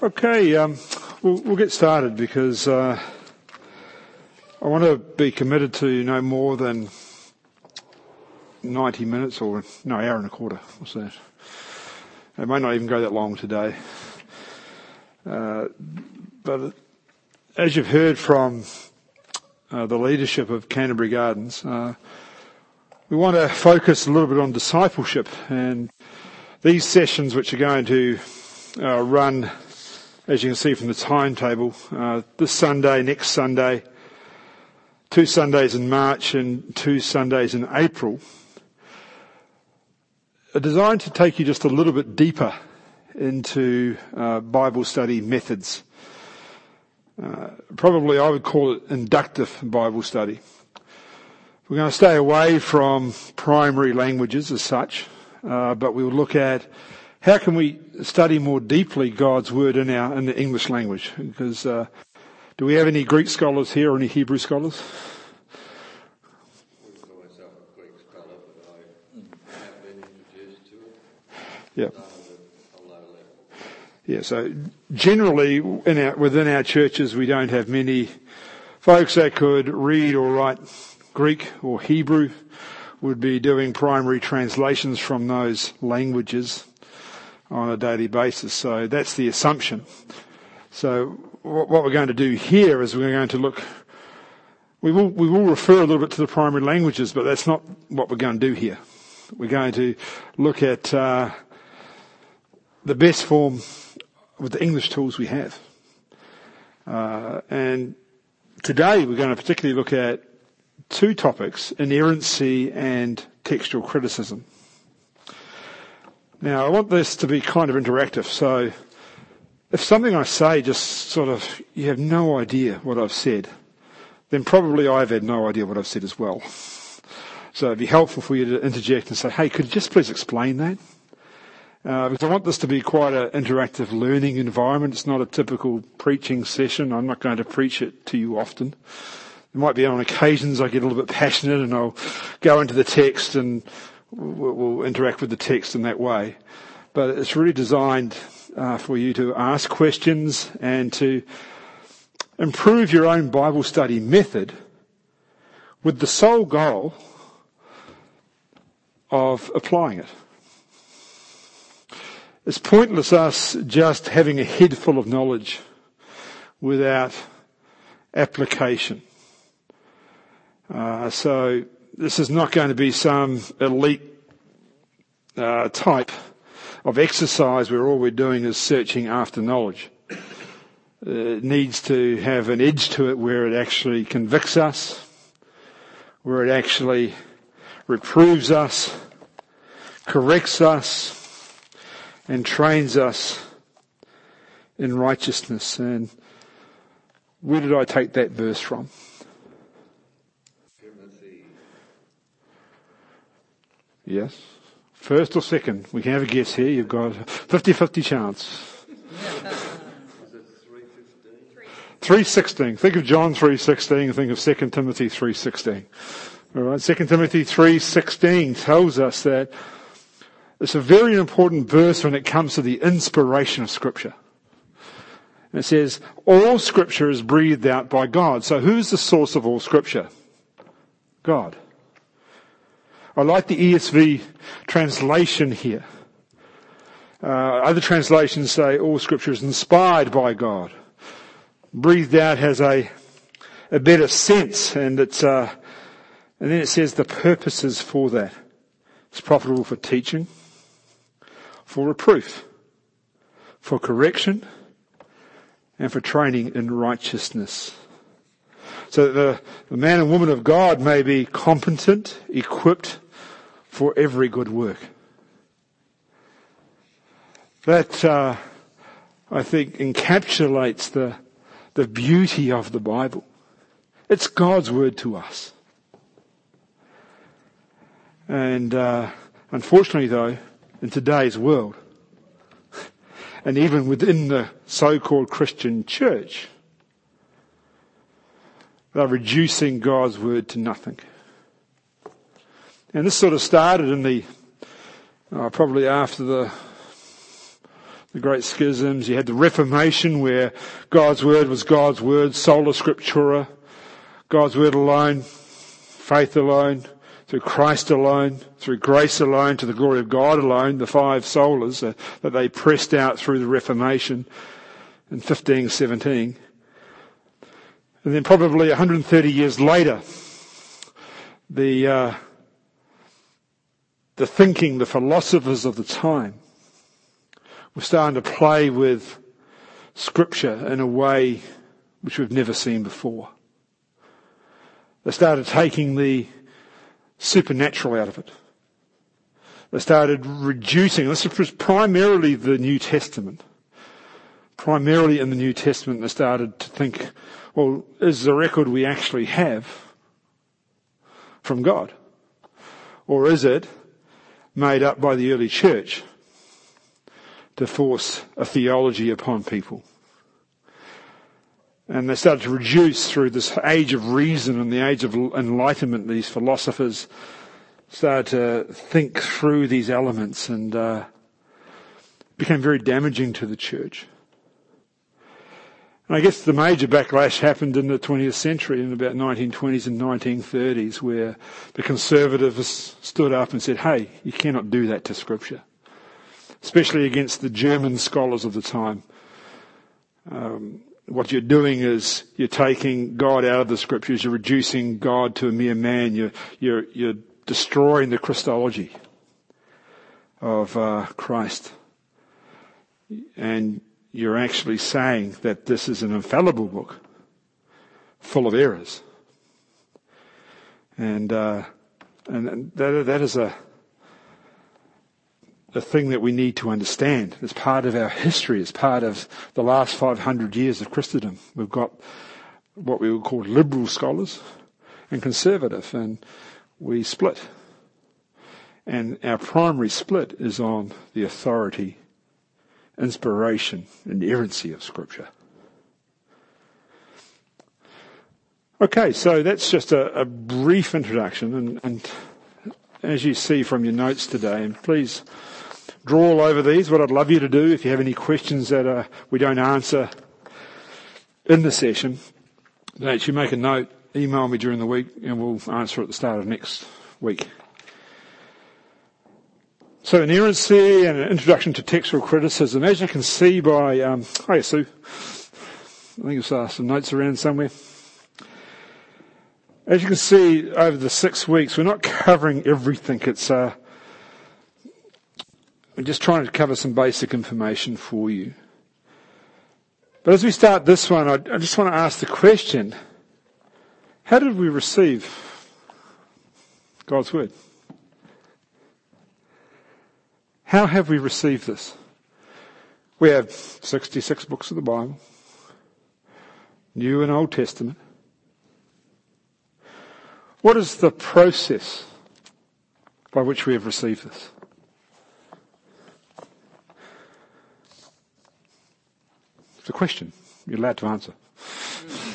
Okay, um, we'll, we'll, get started because uh, I want to be committed to no more than 90 minutes or no hour and a quarter. What's that? It may not even go that long today. Uh, but as you've heard from uh, the leadership of Canterbury Gardens, uh, we want to focus a little bit on discipleship and these sessions which are going to uh, run as you can see from the timetable, uh, this Sunday, next Sunday, two Sundays in March and two Sundays in April, are designed to take you just a little bit deeper into uh, Bible study methods. Uh, probably I would call it inductive Bible study. We're going to stay away from primary languages as such, uh, but we'll look at how can we study more deeply God's word in our in the English language? Because uh, do we have any Greek scholars here or any Hebrew scholars? Yeah. Yeah, so generally in our, within our churches we don't have many folks that could read or write Greek or Hebrew, would be doing primary translations from those languages on a daily basis. So that's the assumption. So what we're going to do here is we're going to look, we will, we will refer a little bit to the primary languages, but that's not what we're going to do here. We're going to look at uh, the best form with the English tools we have. Uh, and today we're going to particularly look at two topics, inerrancy and textual criticism. Now, I want this to be kind of interactive, so if something I say just sort of, you have no idea what I've said, then probably I've had no idea what I've said as well. So it'd be helpful for you to interject and say, hey, could you just please explain that? Uh, because I want this to be quite an interactive learning environment. It's not a typical preaching session. I'm not going to preach it to you often. It might be on occasions I get a little bit passionate and I'll go into the text and we'll interact with the text in that way. But it's really designed uh, for you to ask questions and to improve your own Bible study method with the sole goal of applying it. It's pointless us just having a head full of knowledge without application. Uh, so this is not going to be some elite uh, type of exercise where all we're doing is searching after knowledge. It needs to have an edge to it where it actually convicts us, where it actually reproves us, corrects us, and trains us in righteousness. And where did I take that verse from? Yes. First or second? We can have a guess here. You've got 50-50 chance. 3.16. Think of John 3.16 think of 2 Timothy 3.16. Alright, 2 Timothy 3.16 tells us that it's a very important verse when it comes to the inspiration of scripture. And it says, all scripture is breathed out by God. So who's the source of all scripture? God. I like the ESV translation here. Uh, other translations say all scripture is inspired by God. Breathed out has a, a better sense and it's, uh, and then it says the purposes for that. It's profitable for teaching, for reproof, for correction, and for training in righteousness so that the, the, man and woman of God may be competent, equipped for every good work. That, uh, I think, encapsulates the, the beauty of the Bible. It's God's word to us. And uh, unfortunately, though, in today's world, and even within the so-called Christian church, they're reducing God's word to nothing. And this sort of started in the, uh, probably after the, the great schisms. You had the Reformation where God's word was God's word, sola scriptura, God's word alone, faith alone, through Christ alone, through grace alone, to the glory of God alone, the five solas uh, that they pressed out through the Reformation in 1517. And then probably 130 years later, the, uh, the thinking, the philosophers of the time were starting to play with scripture in a way which we've never seen before. They started taking the supernatural out of it. They started reducing, this was primarily the New Testament. Primarily in the New Testament, they started to think, well, is the record we actually have from God? Or is it made up by the early church to force a theology upon people? And they started to reduce through this age of reason and the age of enlightenment, these philosophers started to think through these elements and uh, became very damaging to the church. And I guess the major backlash happened in the 20th century in about 1920s and 1930s where the conservatives stood up and said, hey, you cannot do that to scripture. Especially against the German scholars of the time. Um, what you're doing is you're taking God out of the scriptures. You're reducing God to a mere man. You're, you're, you're destroying the Christology of uh, Christ. And you're actually saying that this is an infallible book full of errors. And, uh, and that, that is a, a thing that we need to understand as part of our history, as part of the last 500 years of Christendom. We've got what we would call liberal scholars and conservative, and we split. And our primary split is on the authority, inspiration, and inerrancy of Scripture. Okay, so that's just a, a brief introduction, and, and as you see from your notes today, and please draw all over these. What I'd love you to do, if you have any questions that uh, we don't answer in the session, that you make a note, email me during the week, and we'll answer at the start of next week. So inerrancy and an introduction to textual criticism. As you can see by, um, oh Sue. I think there's uh, some notes around somewhere. As you can see over the six weeks, we're not covering everything. It's, uh, we're just trying to cover some basic information for you. But as we start this one, I, I just want to ask the question, how did we receive God's Word? How have we received this? We have 66 books of the Bible, New and Old Testament. What is the process by which we have received this? It's a question. You're allowed to answer.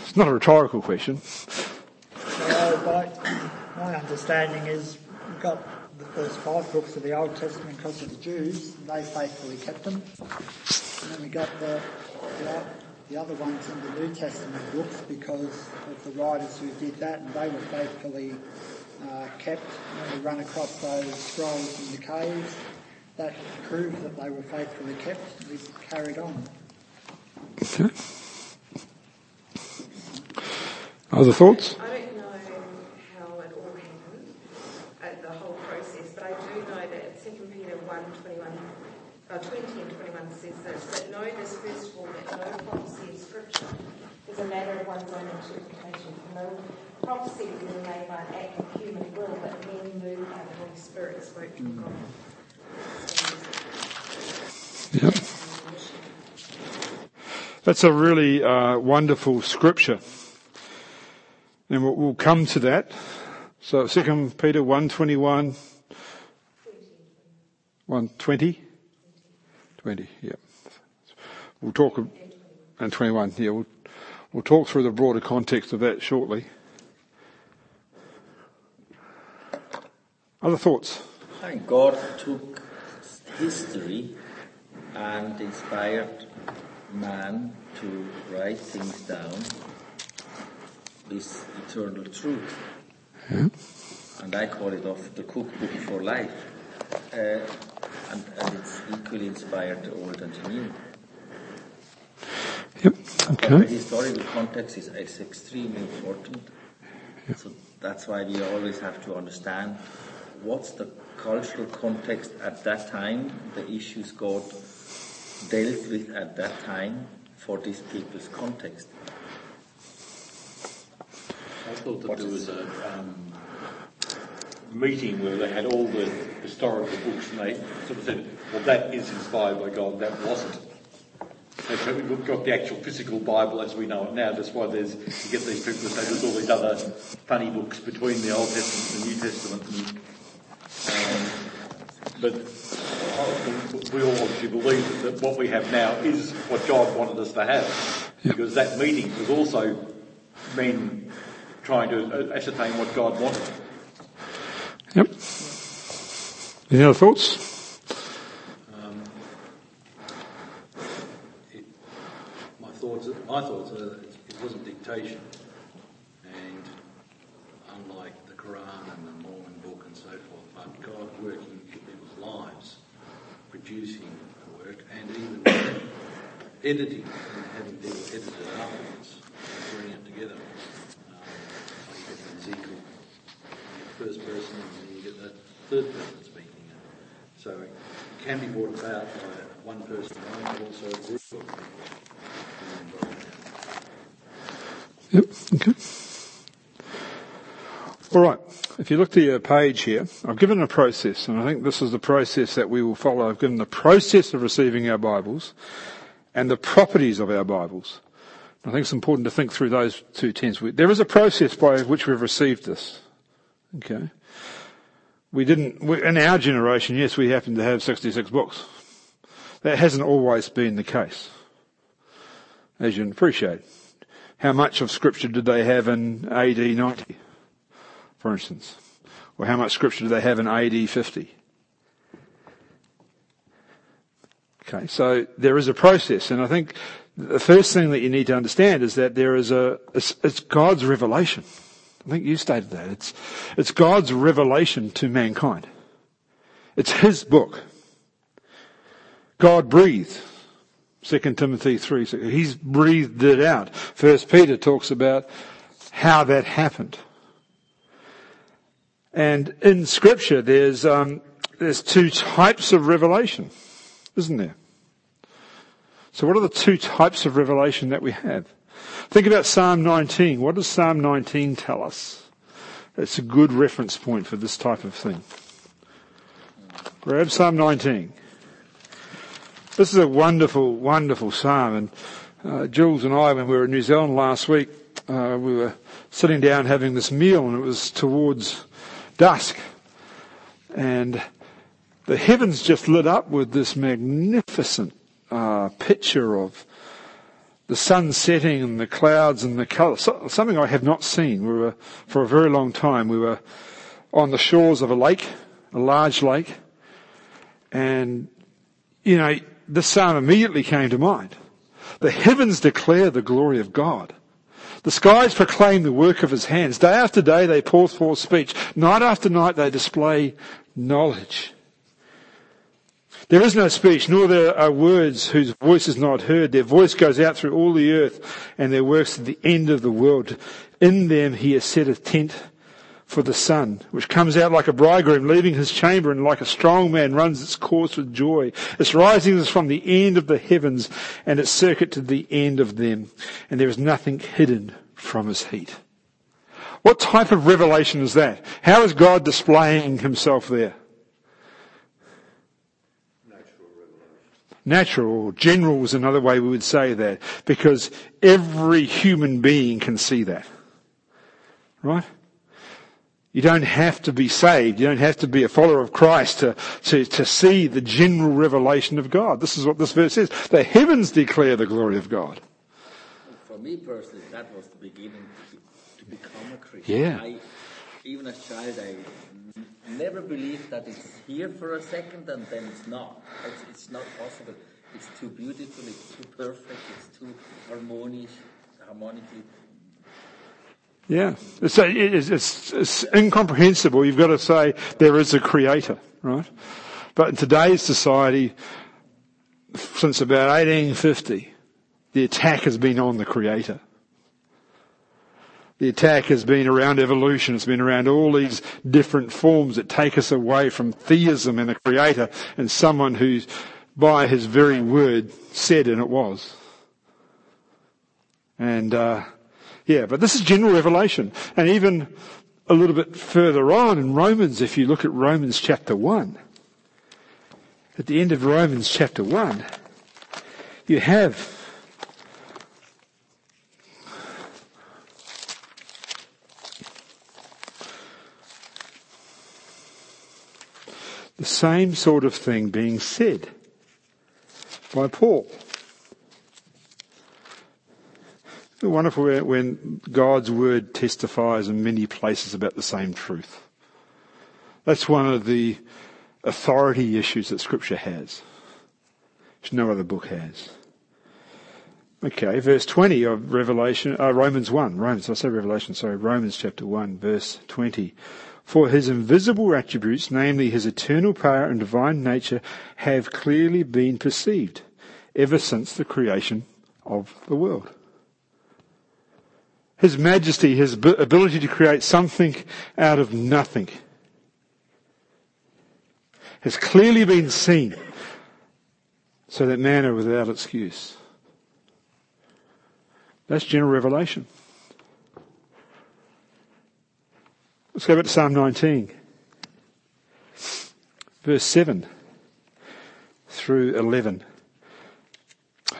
It's not a rhetorical question. My understanding is we've got the first five books of the Old Testament because of the Jews, they faithfully kept them. And then we got the, the, the other ones in the New Testament books because of the writers who did that and they were faithfully uh, kept. When we run across those scrolls in the caves, that proved that they were faithfully kept. We carried on. Other thoughts? I don't know how it all happened, uh, the whole process, but I do know that 2 Peter 1, 21, uh, 20 and 21 says that of all, that no prophecy of Scripture is a matter of one's own interpretation. No prophecy is made by an act of human will, but men moved by the Holy Spirit spoke from God. Yep. That's a really uh, wonderful scripture. And we'll, we'll, come to that. So Second Peter 121, 120? 20, yeah. We'll talk, and 21, yeah, we'll, we'll talk through the broader context of that shortly. Other thoughts? I think God took history and inspired man to write things down is eternal truth. And I call it off the cookbook for life. Uh, and, and it's equally inspired old and new. Yep. But the historical context is, is extremely important. So that's why we always have to understand what's the cultural context at that time, the issues got dealt with at that time for these people's context. I thought that there was a um, meeting where they had all the historical books and they sort of said, well, that is inspired by God, that wasn't. We've got the actual physical Bible as we know it now. That's why there's, you get these people that say there's all these other funny books between the Old Testament and the New Testament. And, um, but we all obviously believe that what we have now is what God wanted us to have. Because that meeting was also men trying to ascertain what God wanted. Yep. Any other thoughts? it, my thoughts, thought are that it, wasn't dictation, and unlike the Quran and the Mormon book and so forth, but God working in people's lives, producing the work, and even editing and having people edit it afterwards, bringing it together. Um, like you get Ezekiel, the first person, and then you get the third person speaking. So it can be brought about by one person alone, but also a group of people. Yep. Okay. All right. If you look to your page here, I've given a process, and I think this is the process that we will follow. I've given the process of receiving our Bibles and the properties of our Bibles. I think it's important to think through those two tenses. There is a process by which we've received this. Okay. We didn't, in our generation, yes, we happen to have 66 books. That hasn't always been the case. As you can appreciate. How much of scripture did they have in AD 90, for instance? Or how much scripture did they have in AD 50? Okay, so there is a process, and I think the first thing that you need to understand is that there is a, it's, it's God's revelation. I think you stated that. It's, it's God's revelation to mankind. It's His book. God breathed. 2 Timothy 3, so He's breathed it out. First Peter talks about how that happened. And in scripture there's, um, there's two types of revelation, isn't there? So what are the two types of revelation that we have? Think about Psalm 19. What does Psalm 19 tell us? It's a good reference point for this type of thing. Grab Psalm 19. This is a wonderful, wonderful psalm. And uh, Jules and I, when we were in New Zealand last week, uh, we were sitting down having this meal, and it was towards dusk, and the heavens just lit up with this magnificent uh, picture of the sun setting and the clouds and the colour. So, something I have not seen. We were for a very long time. We were on the shores of a lake, a large lake, and you know this psalm immediately came to mind. The heavens declare the glory of God. The skies proclaim the work of his hands. Day after day they pour forth speech. Night after night they display knowledge. There is no speech, nor there are words whose voice is not heard. Their voice goes out through all the earth, and their works to the end of the world. In them he has set a tent for the sun, which comes out like a bridegroom leaving his chamber, and like a strong man runs its course with joy. Its rising is from the end of the heavens, and its circuit to the end of them, and there is nothing hidden from his heat. What type of revelation is that? How is God displaying himself there? Natural or general is another way we would say that because every human being can see that. Right? You don't have to be saved. You don't have to be a follower of Christ to, to, to see the general revelation of God. This is what this verse says. The heavens declare the glory of God. For me personally, that was the beginning to, to become a Christian. Yeah. I, even as a child, I never believed that it's here for a second and then it's not. It's, it's not possible. It's too beautiful, it's too perfect, it's too harmonious, harmonically. Yeah. It's, it's, it's, incomprehensible. You've got to say there is a creator, right? But in today's society, since about 1850, the attack has been on the creator. The attack has been around evolution. It's been around all these different forms that take us away from theism and the creator and someone who, by his very word said and it was. And, uh, yeah, but this is general revelation. And even a little bit further on in Romans, if you look at Romans chapter 1, at the end of Romans chapter 1, you have the same sort of thing being said by Paul. It's wonderful when God's word testifies in many places about the same truth. That's one of the authority issues that scripture has, which no other book has. Okay, verse 20 of Revelation, uh, Romans 1, Romans, I say Revelation, sorry, Romans chapter 1, verse 20. For his invisible attributes, namely his eternal power and divine nature, have clearly been perceived ever since the creation of the world. His majesty, his ability to create something out of nothing has clearly been seen so that man are without excuse. That's general revelation. Let's go back to Psalm 19, verse 7 through 11.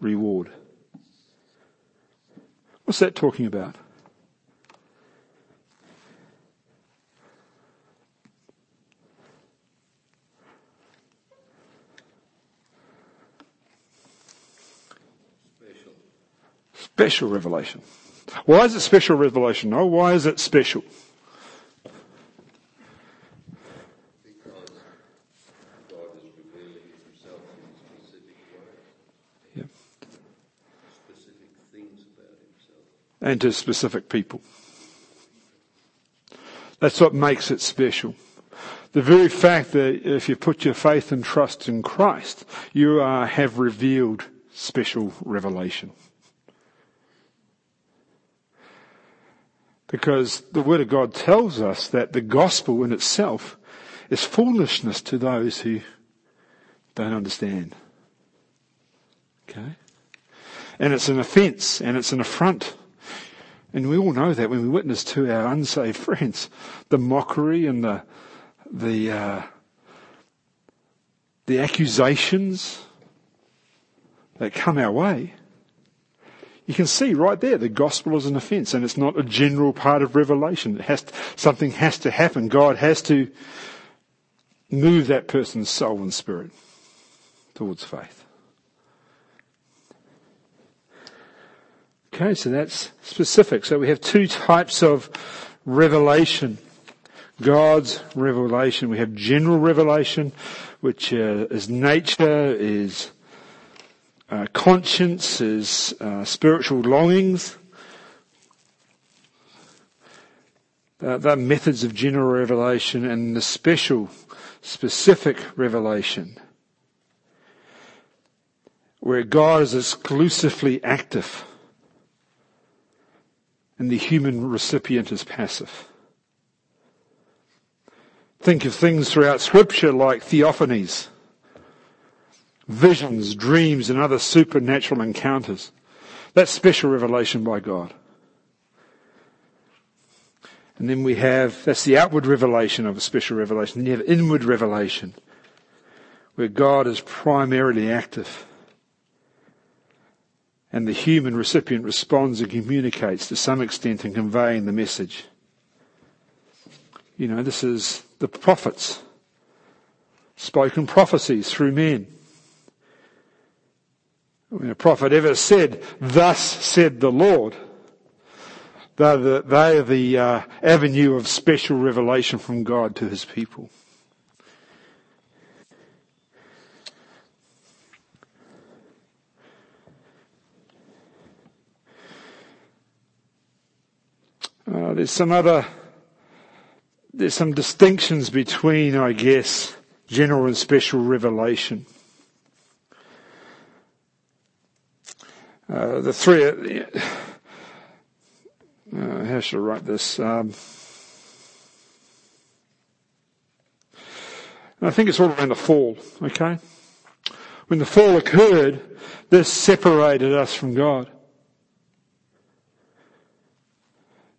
reward. What's that talking about? Special. Special revelation. Why is it special revelation? No, why is it special? Because God is revealing himself in specific ways. Yeah. Specific things about himself. And to specific people. That's what makes it special. The very fact that if you put your faith and trust in Christ, you are, have revealed special revelation. Because the Word of God tells us that the gospel in itself is foolishness to those who don't understand. Okay? And it's an offence and it's an affront. And we all know that when we witness to our unsaved friends, the mockery and the, the, uh, the accusations that come our way. You can see right there the gospel is an offence and it's not a general part of revelation. It has to, something has to happen. God has to move that person's soul and spirit towards faith. Okay, so that's specific. So we have two types of revelation. God's revelation. We have general revelation, which uh, is nature, is uh, conscience, is uh, spiritual longings. Uh, they're methods of general revelation and the special, specific revelation, where God is exclusively active and the human recipient is passive. Think of things throughout scripture like theophanies, visions, dreams, and other supernatural encounters. That's special revelation by God. And then we have, that's the outward revelation of a special revelation. Then you have inward revelation, where God is primarily active and the human recipient responds and communicates to some extent in conveying the message. You know, this is the prophets, spoken prophecies through men. When a prophet ever said, thus said the Lord, they're the, they're the uh, avenue of special revelation from God to his people. Uh, there's some other, there's some distinctions between, I guess, general and special revelation. Uh, the three, uh, how should I write this? Um, I think it's all around the fall, okay? When the fall occurred, this separated us from God.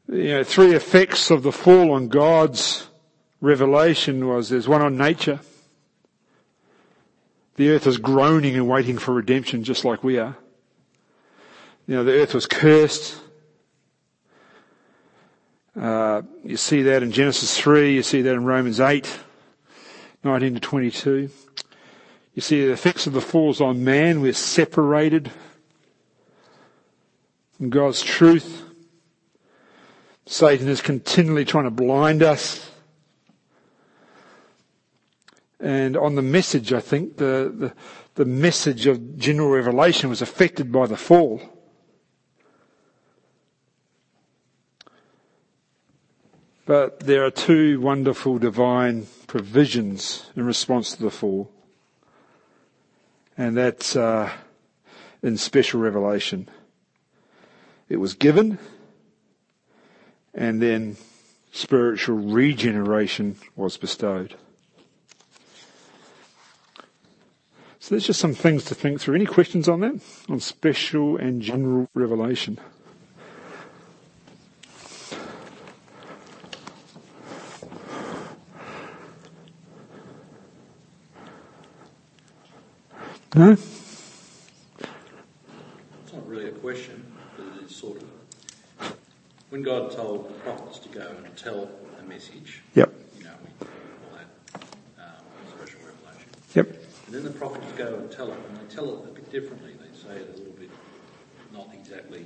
You know, three effects of the fall on God's revelation was there's one on nature. The earth is groaning and waiting for redemption just like we are. You know, the earth was cursed. Uh, you see that in Genesis 3, you see that in Romans 8, 19 to 22. You see the effects of the falls on man. We're separated from God's truth. Satan is continually trying to blind us. And on the message, I think the, the, the message of general revelation was affected by the fall. But there are two wonderful divine provisions in response to the fall. And that's uh, in special revelation. It was given, and then spiritual regeneration was bestowed. So there's just some things to think through. Any questions on that? On special and general revelation? No? It's not really a question, but it is sort of. When God told the prophets to go and tell a message, Yep. you know, we call that um, special revelation. Yep. And then the prophets go and tell it, and they tell it a bit differently. They say it a little bit not exactly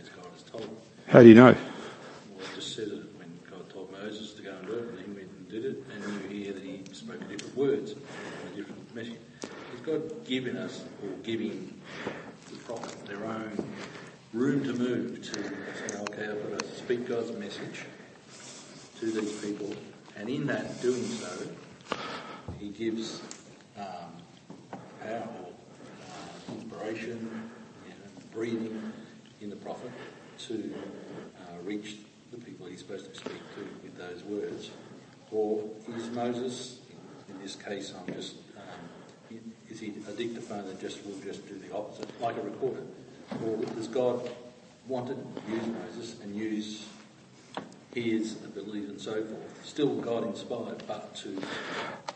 as God has told them. How do you know? Well, I just said it when God told Moses to go and do it, and he went and did it, and you hear that he spoke different words, a different message. Has God given us, or giving the prophet their own room to move to say, okay, I've got to speak God's message to these people, and in that doing so, he gives um, power, uh, inspiration, know, breathing in the prophet to uh, reach the people he's supposed to speak to with those words? Or is Moses, in this case, I'm just, um, is he a dictaphone that just will just do the opposite, like a recorder? Or does God want to use Moses and use his abilities and so forth? Still God inspired, but to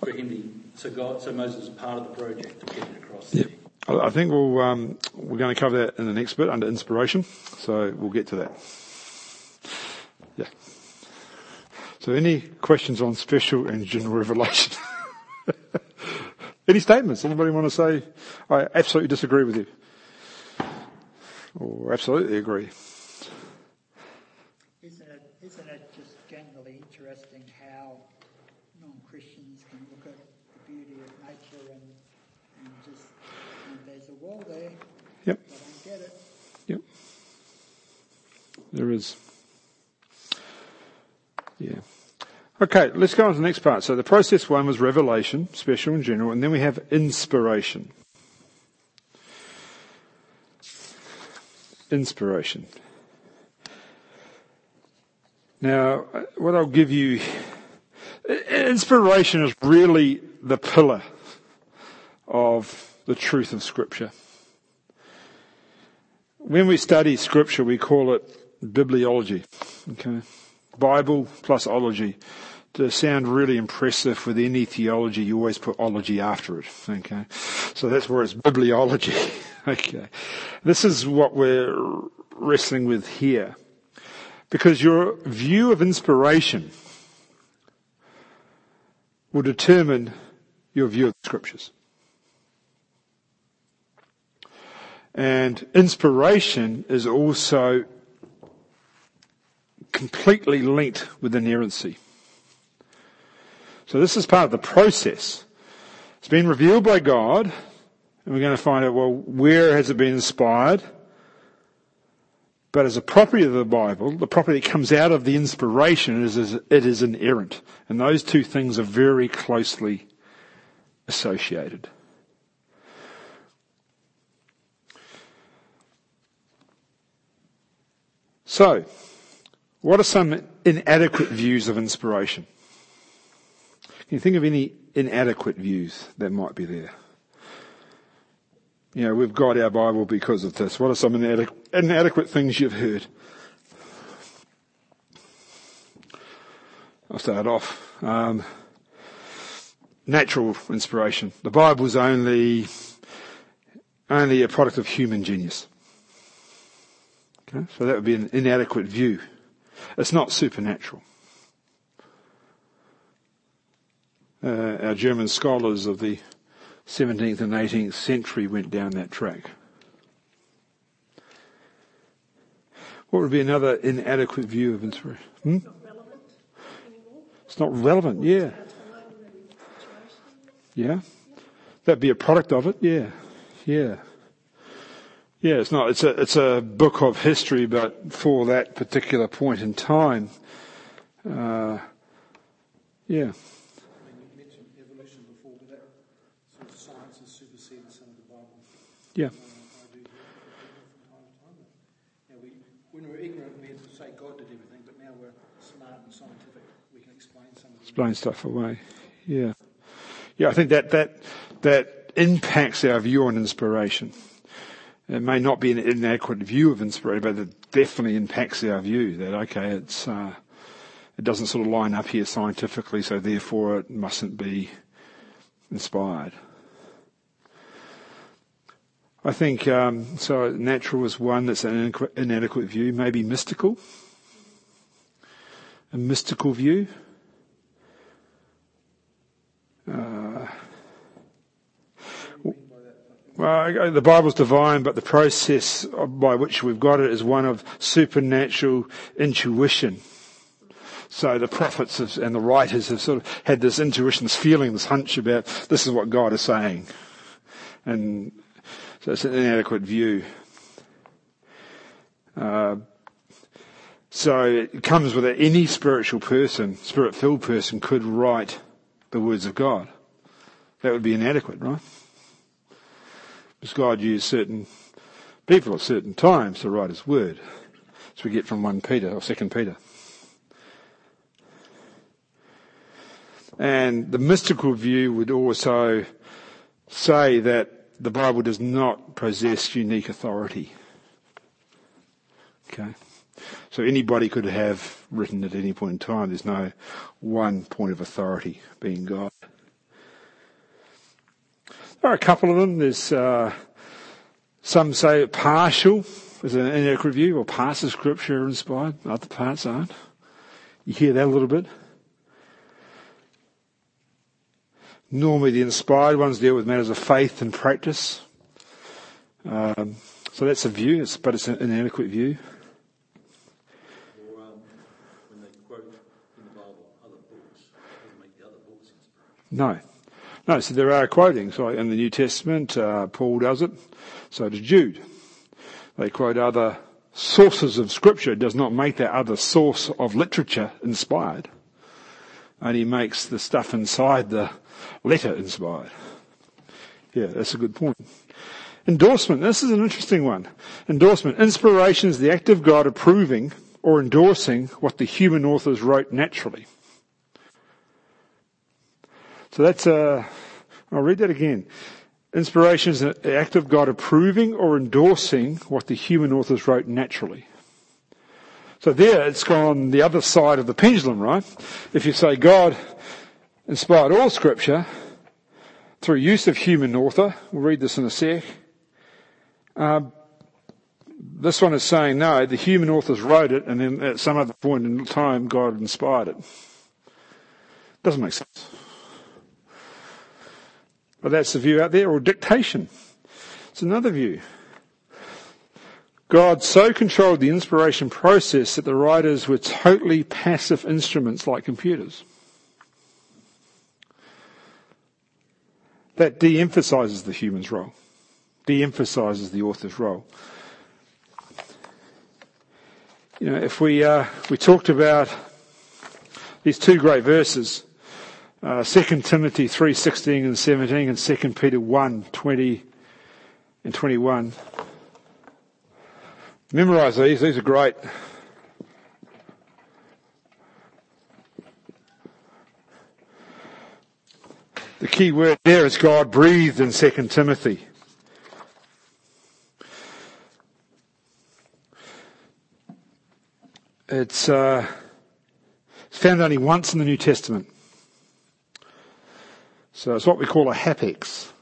for him to so God so Moses is part of the project to get it across. Yep. I I think we'll, um, we're going to cover that in the next bit under inspiration. So we'll get to that. Yeah. So any questions on special and general revelation? any statements? Anybody want to say, I absolutely disagree with you? Or absolutely agree? Isn't it, isn't it just generally interesting how non-Christians can look at the beauty of nature and, and just, and there's a wall there, Yep. I don't get it. Yep. There is. Yeah. Okay, let's go on to the next part. So the process one was revelation, special and general, and then we have inspiration. Inspiration. Now, what I'll give you, inspiration is really the pillar of the truth of scripture. When we study scripture, we call it bibliology. Okay. Bible plus ology. To sound really impressive with any theology, you always put ology after it. Okay. So that's where it's bibliology. Okay. This is what we're wrestling with here. Because your view of inspiration will determine your view of the scriptures. And inspiration is also completely linked with inerrancy. So this is part of the process. It's been revealed by God, and we're going to find out, well, where has it been inspired? But as a property of the Bible, the property that comes out of the inspiration is, is it is inerrant. And those two things are very closely associated. So, what are some inadequate views of inspiration? Can you think of any inadequate views that might be there? You know, we've got our Bible because of this. What are some inadequate things you've heard? I'll start off. Um, natural inspiration. The Bible is only only a product of human genius. Okay? So that would be an inadequate view. It's not supernatural. Uh, our German scholars of the 17th and 18th century went down that track. What would be another inadequate view of inspiration? Hmm? It's not relevant, yeah. Yeah. That'd be a product of it, yeah. Yeah. Yeah, it's not. It's a it's a book of history, but for that particular point in time, uh, yeah. I mean, you mentioned evolution before, but that sort of science has superseded some of the Bible. Yeah. I do hear from time to time. that, we, when we were ignorant, we had to say God did everything, but now we're smart and scientific. We can explain some Explain stuff away. Yeah. Yeah, I think that that that impacts our view on inspiration. It may not be an inadequate view of inspiration, but it definitely impacts our view that okay, it's uh, it doesn't sort of line up here scientifically, so therefore it mustn't be inspired. I think um, so. Natural is one that's an inadequate- inadequate view. Maybe mystical, a mystical view. Well, the Bible's divine, but the process by which we've got it is one of supernatural intuition. So the prophets and the writers have sort of had this intuition, this feeling, this hunch about this is what God is saying. And so it's an inadequate view. Uh, so it comes with it. Any spiritual person, spirit-filled person could write the words of God. That would be inadequate, right? Because God used certain people at certain times to write His word. As we get from 1 Peter or 2 Peter. And the mystical view would also say that the Bible does not possess unique authority. Okay. So anybody could have written at any point in time. There's no one point of authority being God. There are a couple of them. There's uh, some say partial is an inadequate view, or parts of Scripture are inspired, other parts aren't. You hear that a little bit. Normally, the inspired ones deal with matters of faith and practice. Um, so that's a view, but it's an inadequate view. Or um, when they quote in the Bible books, it doesn't make the other books inspiration. No. No, so there are quotings. Like in the New Testament, uh, Paul does it. So does Jude. They quote other sources of scripture. It does not make that other source of literature inspired. Only makes the stuff inside the letter inspired. Yeah, that's a good point. Endorsement. This is an interesting one. Endorsement. Inspiration is the act of God approving or endorsing what the human authors wrote naturally. So that's uh, I'll read that again. Inspiration is an act of God approving or endorsing what the human authors wrote naturally. So there it's gone the other side of the pendulum, right? If you say God inspired all scripture through use of human author, we'll read this in a sec, Um, this one is saying no, the human authors wrote it and then at some other point in time God inspired it. Doesn't make sense. But that's the view out there, or dictation. It's another view. God so controlled the inspiration process that the writers were totally passive instruments like computers. That de-emphasizes the human's role, de-emphasizes the author's role. You know, if we uh, we talked about these two great verses, uh, 2 Timothy 3:16 and 17, and 2 Peter 1:20 and 21. Memorize these, these are great. The key word there is God breathed in 2 Timothy. It's, uh, it's found only once in the New Testament. So it's what we call a hapax,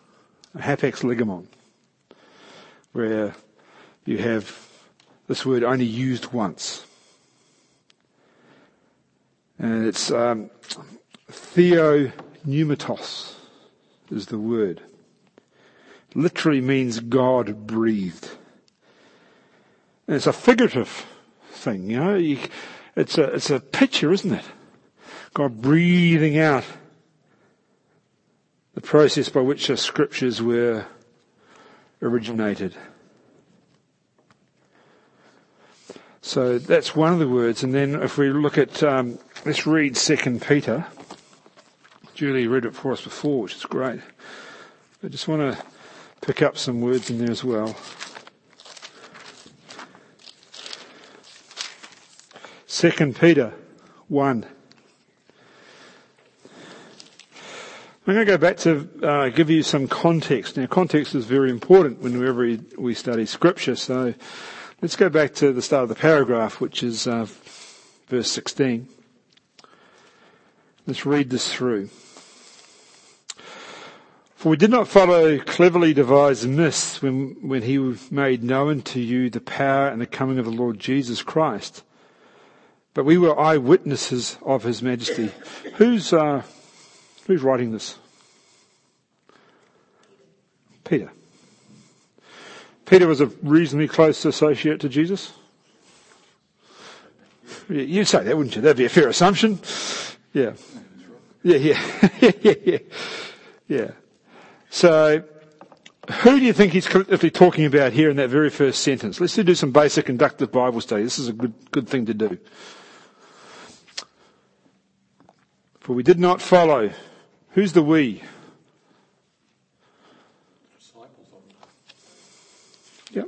a hapax legomenon, where you have this word only used once. And it's um, theopneumatos is the word. Literally means God breathed. And it's a figurative thing, you know. You, it's a it's a picture, isn't it? God breathing out the process by which the scriptures were originated. So that's one of the words. And then if we look at, um, let's read Second Peter. Julie read it for us before, which is great. I just want to pick up some words in there as well. Second Peter 1. I'm going to go back to uh, give you some context. Now, context is very important whenever we study Scripture. So, let's go back to the start of the paragraph, which is uh, verse 16. Let's read this through. For we did not follow cleverly devised myths when, when he made known to you the power and the coming of the Lord Jesus Christ, but we were eyewitnesses of his majesty. Who's uh, Who's writing this? Peter. Peter was a reasonably close associate to Jesus. You'd say that, wouldn't you? That'd be a fair assumption. Yeah. Yeah, yeah. yeah, yeah, yeah. So, who do you think he's collectively talking about here in that very first sentence? Let's do some basic inductive Bible study. This is a good, good thing to do. For we did not follow Who's the we? Yeah.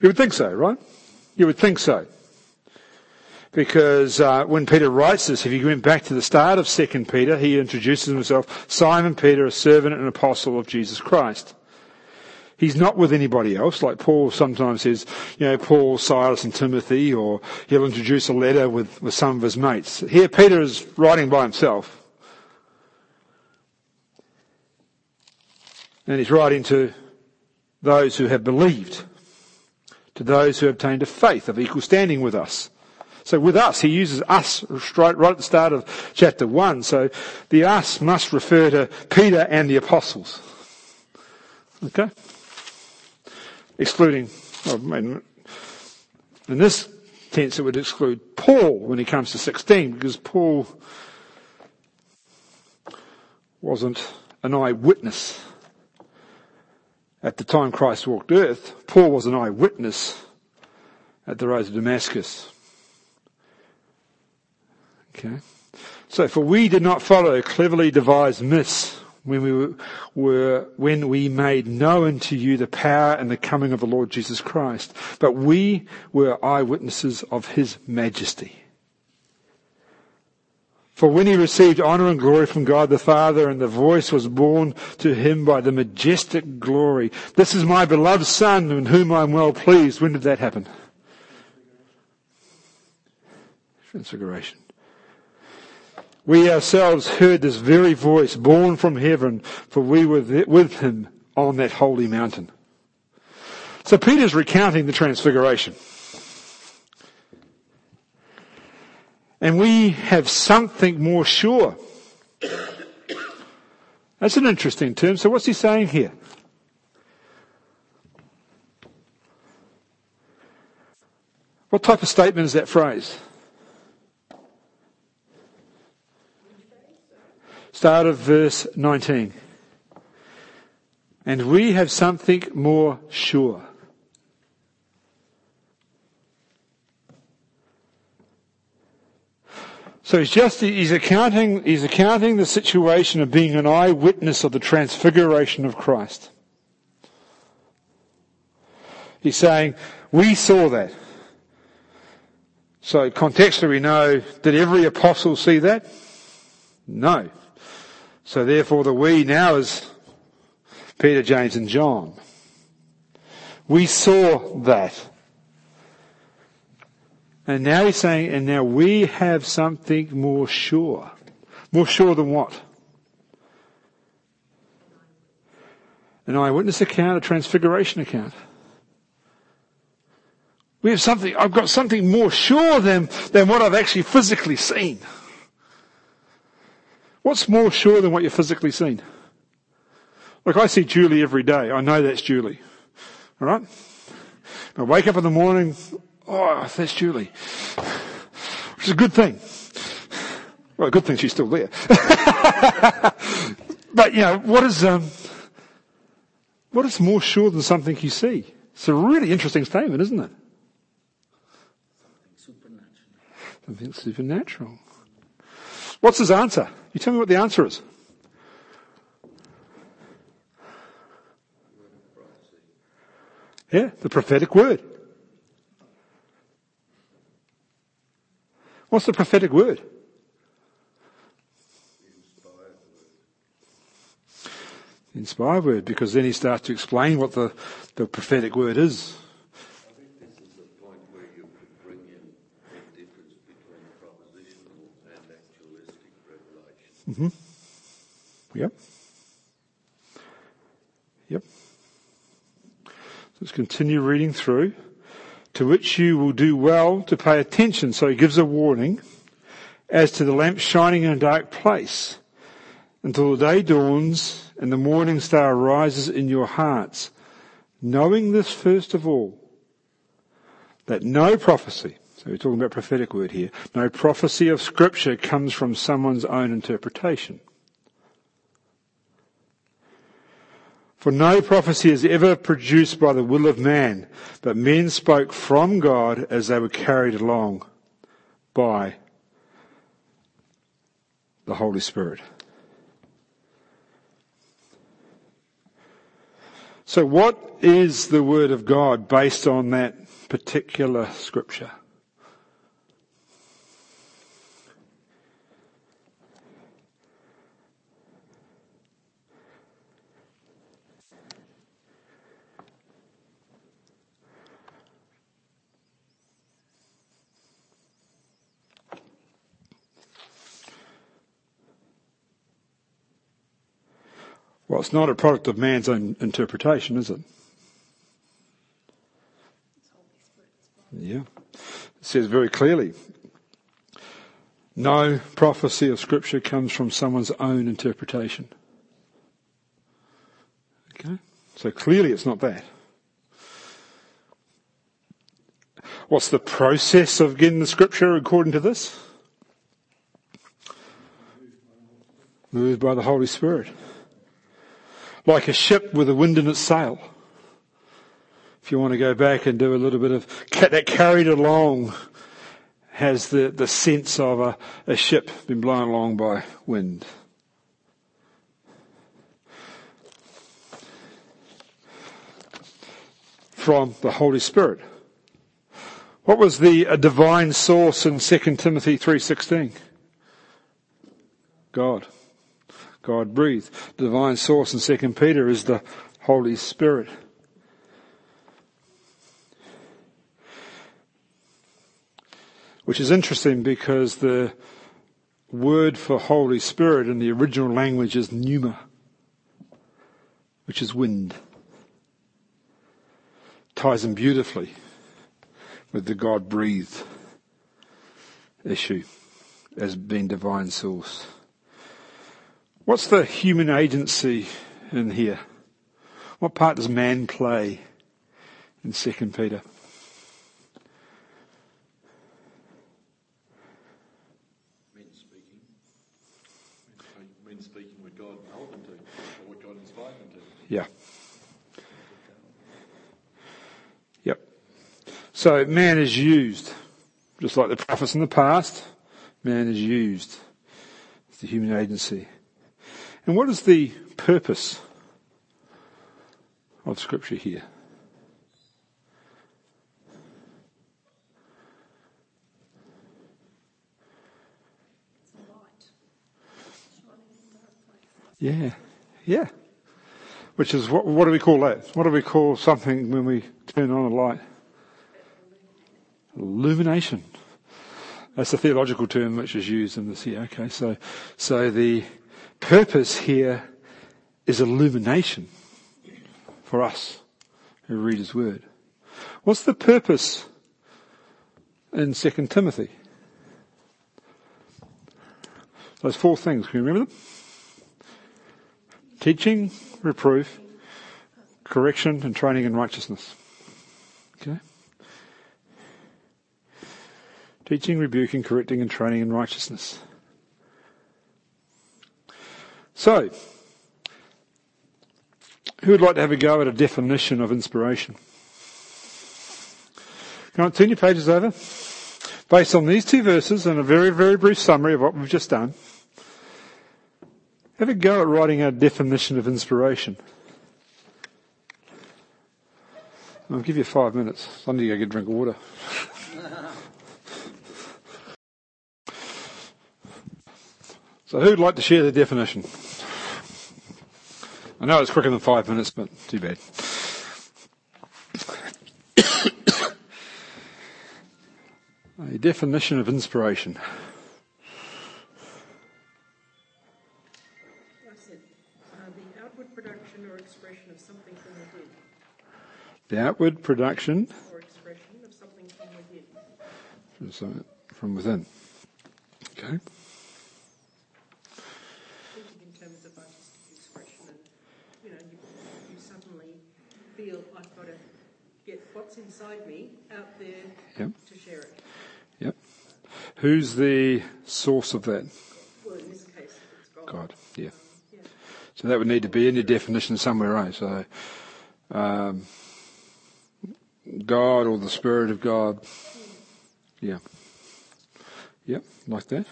You would think so, right? You would think so. Because uh, when Peter writes this, if you went back to the start of 2 Peter, he introduces himself, Simon Peter, a servant and apostle of Jesus Christ. He's not with anybody else, like Paul sometimes says, you know, Paul, Silas and Timothy, or he'll introduce a letter with, with some of his mates. Here Peter is writing by himself. And he's writing to those who have believed, to those who have obtained a faith of equal standing with us. So with us, he uses us right, at the start of chapter one. So the us must refer to Peter and the apostles. Okay? Excluding, oh, well, in this tense it would exclude Paul when he comes to 16 because Paul wasn't an eyewitness at the time Christ walked earth, Paul was an eyewitness at the road to Damascus. Okay. So, for we did not follow cleverly devised myths when we were, when we made known to you the power and the coming of the Lord Jesus Christ, but we were eyewitnesses of his majesty. For when he received honor and glory from God the Father and the voice was borne to him by the majestic glory, this is my beloved son in whom I am well pleased. When did that happen? Transfiguration. We ourselves heard this very voice born from heaven, for we were with him on that holy mountain. So Peter's recounting the transfiguration. And we have something more sure. That's an interesting term. So what's he saying here? What type of statement is that phrase? Start of verse 19. And we have something more sure. So he's just, he's accounting, he's accounting the situation of being an eyewitness of the transfiguration of Christ. He's saying, we saw that. So contextually we know, did every apostle see that? No. So therefore the we now is Peter, James and John. We saw that. And now he's saying, and now we have something more sure. More sure than what? An eyewitness account, a transfiguration account. We have something, I've got something more sure than, than what I've actually physically seen. What's more sure than what you've physically seen? Look, I see Julie every day. I know that's Julie. Alright? I wake up in the morning, oh, that's Julie. Which is a good thing. Well, good thing she's still there. but, you know, what is, um, what is more sure than something you see? It's a really interesting statement, isn't it? Something supernatural. Something supernatural. What's his answer? You tell me what the answer is. Yeah, the prophetic word. What's the prophetic word? Inspired word, because then he starts to explain what the, the prophetic word is. I think this is the point where you bring in the difference between propositional and actualistic revelation. Mm-hmm. Yep. Yep. Let's continue reading through. To which you will do well to pay attention. So he gives a warning as to the lamp shining in a dark place until the day dawns and the morning star rises in your hearts. Knowing this first of all, that no prophecy, so we're talking about prophetic word here, no prophecy of scripture comes from someone's own interpretation. For no prophecy is ever produced by the will of man, but men spoke from God as they were carried along by the Holy Spirit. So what is the Word of God based on that particular scripture? Well, it's not a product of man's own interpretation, is it? Yeah. It says very clearly, no prophecy of scripture comes from someone's own interpretation. Okay? So clearly it's not that. What's the process of getting the scripture according to this? Moved by the Holy Spirit like a ship with a wind in its sail. If you want to go back and do a little bit of that carried along has the, the sense of a, a ship being blown along by wind. From the Holy Spirit. What was the divine source in 2 Timothy 3.16? God. God breathed. The divine source in 2 Peter is the Holy Spirit. Which is interesting because the word for Holy Spirit in the original language is pneuma, which is wind. ties in beautifully with the God breathed issue as being divine source. What's the human agency in here? What part does man play in 2 Peter? Men speaking. Men speaking what God told them to, or what God inspired them to. Yeah. Yep. So man is used, just like the prophets in the past, man is used. It's the human agency. And what is the purpose of scripture here? Yeah, yeah. Which is what, what do we call that? What do we call something when we turn on a light? Illumination. That's the theological term which is used in this here. Okay, so, so the purpose here is illumination for us who read his word. What's the purpose in 2 Timothy? Those four things, can you remember them? Teaching, reproof, correction, and training in righteousness. Okay? Teaching, rebuking, correcting, and training in righteousness. So, who would like to have a go at a definition of inspiration? Can I turn your pages over? Based on these two verses and a very, very brief summary of what we've just done, have a go at writing a definition of inspiration. I'll give you five minutes. I need to go get a drink of water. so who'd like to share the definition? I know it's quicker than five minutes, but too bad. a definition of inspiration. The outward production or expression of something from within, The outward production or expression of something from within. from some- from within. Okay. Thinking in terms of artistic expression and, you know, you, you suddenly feel I've got to get inside me out there Yep. to share it. Yep. Who's the source of that? Well, in this case, it's God. God. Yeah. Yeah. So that would need to be in your definition somewhere, right? So, um, God or the Spirit of God. Yeah. Yep, like that.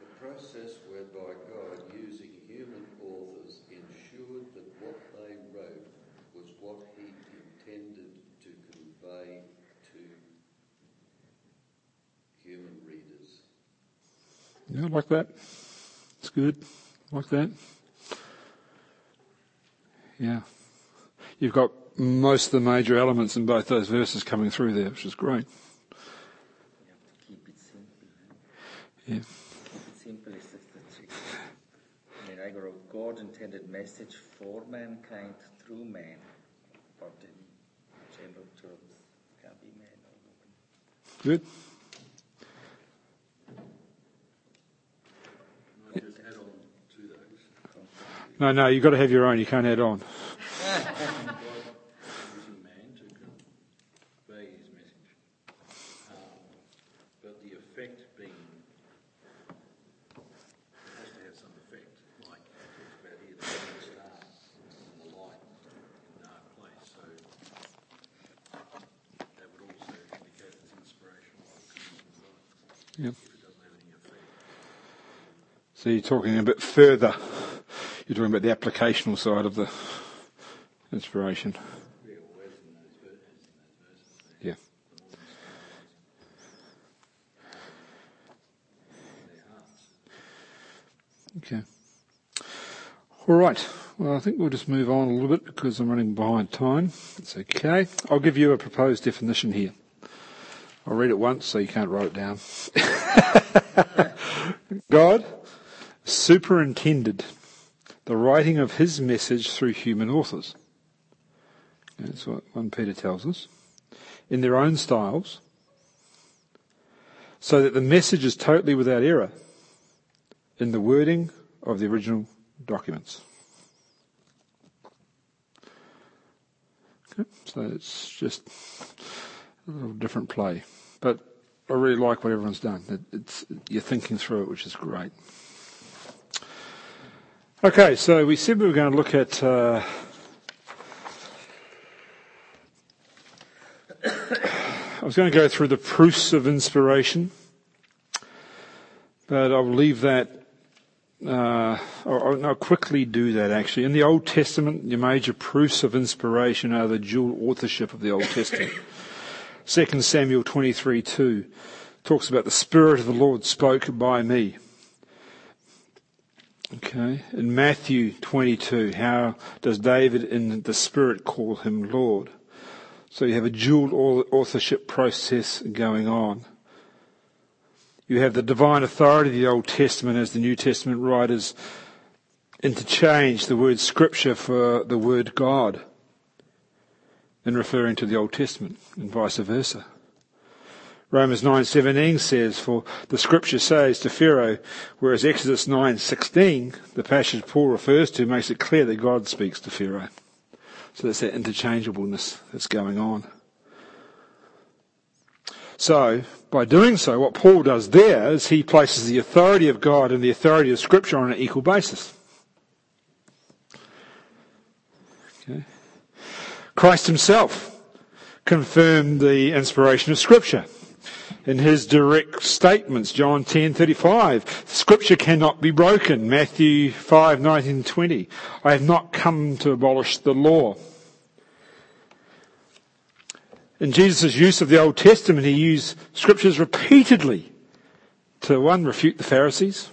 The process whereby God, using human authors, ensured that what they wrote was what he intended to convey to human readers. Yeah, like that. It's good. Like that. Yeah. You've got most of the major elements in both those verses coming through there, which is great. You have to keep it simple. Yeah. Keep it simple is the trick. I mean, I got God intended message for mankind through man, but in general terms, can be man or woman. Good. Can I just add on to those? No, no, you've got to have your own. You can't add on. Um. Yep. So you're talking a bit further. You're talking about the applicational side of the inspiration. Yeah. Okay. All right. Well, I think we'll just move on a little bit because I'm running behind time. It's okay. I'll give you a proposed definition here. I'll read it once so you can't write it down. God superintended the writing of his message through human authors. That's what 1 Peter tells us. In their own styles, so that the message is totally without error in the wording of the original documents. Okay, so it's just a little different play. But I really like what everyone's done. You're thinking through it, which is great. Okay, so we said we were going to look at uh, I was going to go through the proofs of inspiration, but I'll leave that, uh, or I'll quickly do that actually. In the Old Testament, the major proofs of inspiration are the dual authorship of the Old Testament. 2 Samuel 23 2 talks about the Spirit of the Lord spoke by me. Okay. In Matthew 22, how does David in the Spirit call him Lord? So you have a dual authorship process going on. You have the divine authority of the Old Testament as the New Testament writers interchange the word scripture for the word God in referring to the Old Testament and vice versa. Romans 9:17 says, "For the Scripture says to Pharaoh," whereas Exodus 9:16, the passage Paul refers to, makes it clear that God speaks to Pharaoh. So there's that interchangeableness that's going on. So, by doing so, what Paul does there is he places the authority of God and the authority of Scripture on an equal basis. Okay. Christ himself confirmed the inspiration of Scripture in his direct statements, John 10:35, scripture cannot be broken, Matthew 5:19-20. I have not come to abolish the law. In Jesus' use of the Old Testament, he used scriptures repeatedly to one, refute the Pharisees,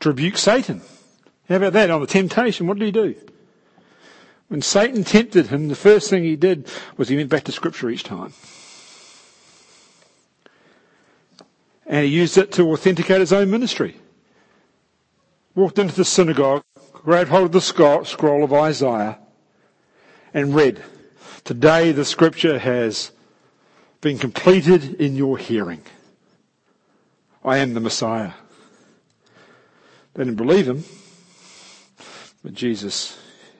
to rebuke Satan. How about that on the temptation? What did he do? When Satan tempted him, the first thing he did was he went back to scripture each time. And he used it to authenticate his own ministry. Walked into the synagogue, grabbed hold of the scroll of Isaiah, and read, Today the scripture has been completed in your hearing. I am the Messiah. They didn't believe him, but Jesus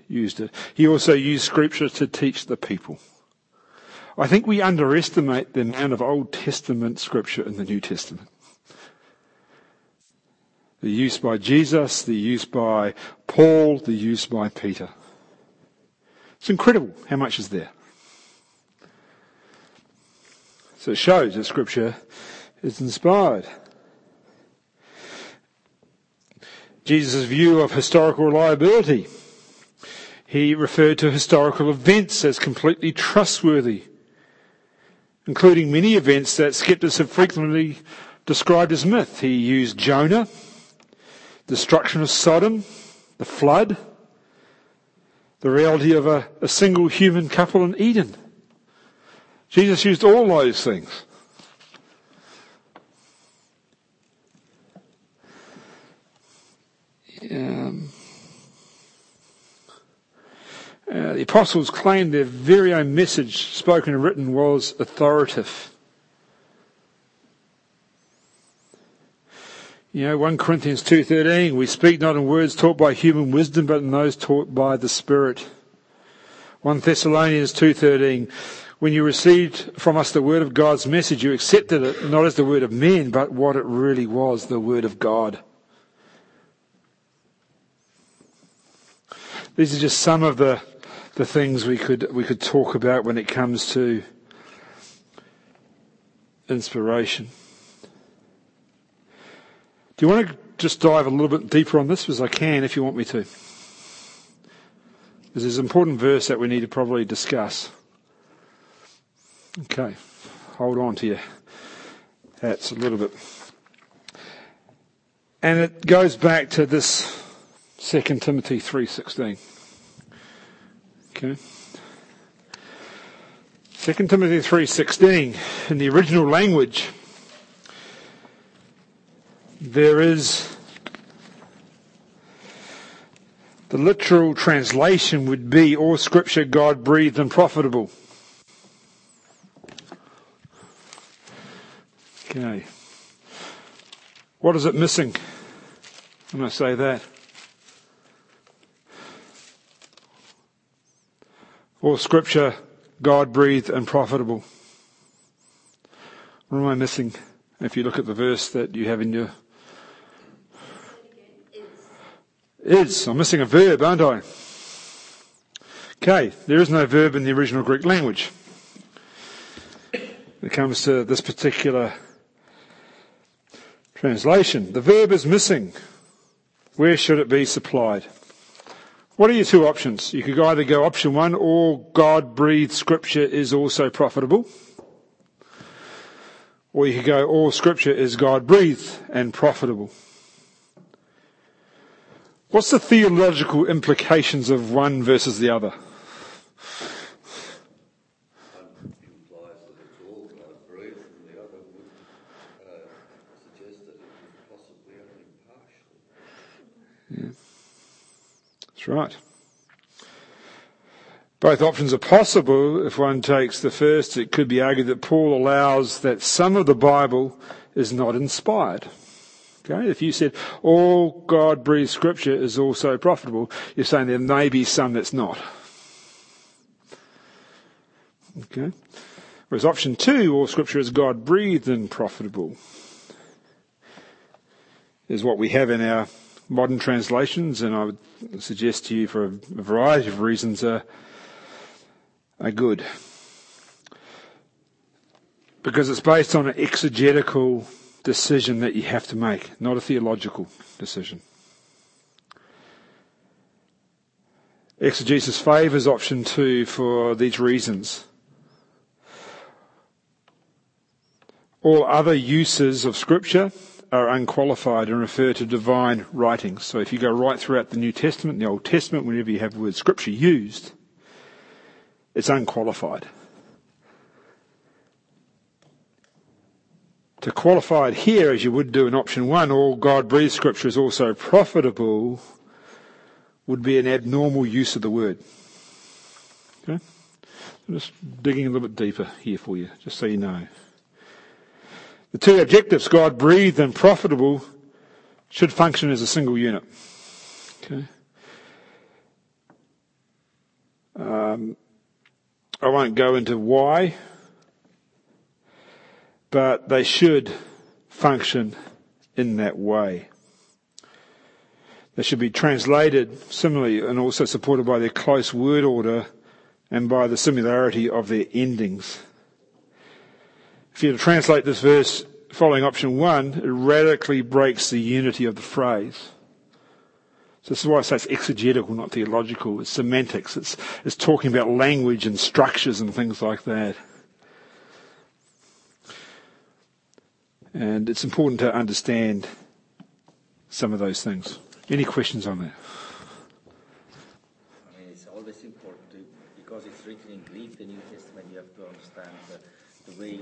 used it. He also used scripture to teach the people. I think we underestimate the amount of Old Testament scripture in the New Testament. The use by Jesus, the use by Paul, the use by Peter. It's incredible how much is there. So it shows that scripture is inspired. Jesus' view of historical reliability. He referred to historical events as completely trustworthy including many events that skeptics have frequently described as myth. He used Jonah, destruction of Sodom, the flood, the reality of a, a single human couple in Eden. Jesus used all those things. Um, uh, the apostles claimed their very own message, spoken and written, was authoritative. You know, 1 Corinthians 2.13, we speak not in words taught by human wisdom, but in those taught by the Spirit. 1 Thessalonians 2.13, when you received from us the word of God's message, you accepted it not as the word of men, but what it really was, the word of God. These are just some of the the things we could we could talk about when it comes to inspiration. Do you want to just dive a little bit deeper on this? Because I can, if you want me to. Because there's an important verse that we need to probably discuss. Okay, hold on to your hats a little bit. And it goes back to this 2 Timothy 3.16. Okay. 2 Timothy 3:16 in the original language there is The literal translation would be all scripture God breathed and profitable. Okay. What is it missing when I say that? All scripture God breathed and profitable. What am I missing? If you look at the verse that you have in your is. I'm missing a verb, aren't I? Okay, there is no verb in the original Greek language. When it comes to this particular translation, the verb is missing. Where should it be supplied? What are your two options? You could either go option one, all God breathed scripture is also profitable. Or you could go, all scripture is God breathed and profitable. What's the theological implications of one versus the other? One That's right. Both options are possible. If one takes the first, it could be argued that Paul allows that some of the Bible is not inspired. Okay, if you said all God breathed scripture is also profitable, you're saying there may be some that's not. Okay. Whereas option two, all scripture is God breathed and profitable, is what we have in our modern translations, and I would suggest to you for a variety of reasons are, are good. Because it's based on an exegetical decision that you have to make, not a theological decision. Exegesis favours option two for these reasons. All other uses of scripture are unqualified and refer to divine writings. So if you go right throughout the New Testament, the Old Testament, whenever you have the word scripture used, it's unqualified. To qualify it here, as you would do in option one, all God breathed scripture is also profitable, would be an abnormal use of the word. Okay? I'm just digging a little bit deeper here for you, just so you know. The two objectives, God breathed and profitable, should function as a single unit. Okay? Um, I won't go into why but they should function in that way. They should be translated similarly and also supported by their close word order and by the similarity of their endings. If you to translate this verse following option one, it radically breaks the unity of the phrase. So this is why I say it's exegetical, not theological. It's semantics. It's, it's talking about language and structures and things like that. And it's important to understand some of those things. Any questions on that? I mean, it's always important to, because it's written in Greek, the New Testament, you have to understand the, the way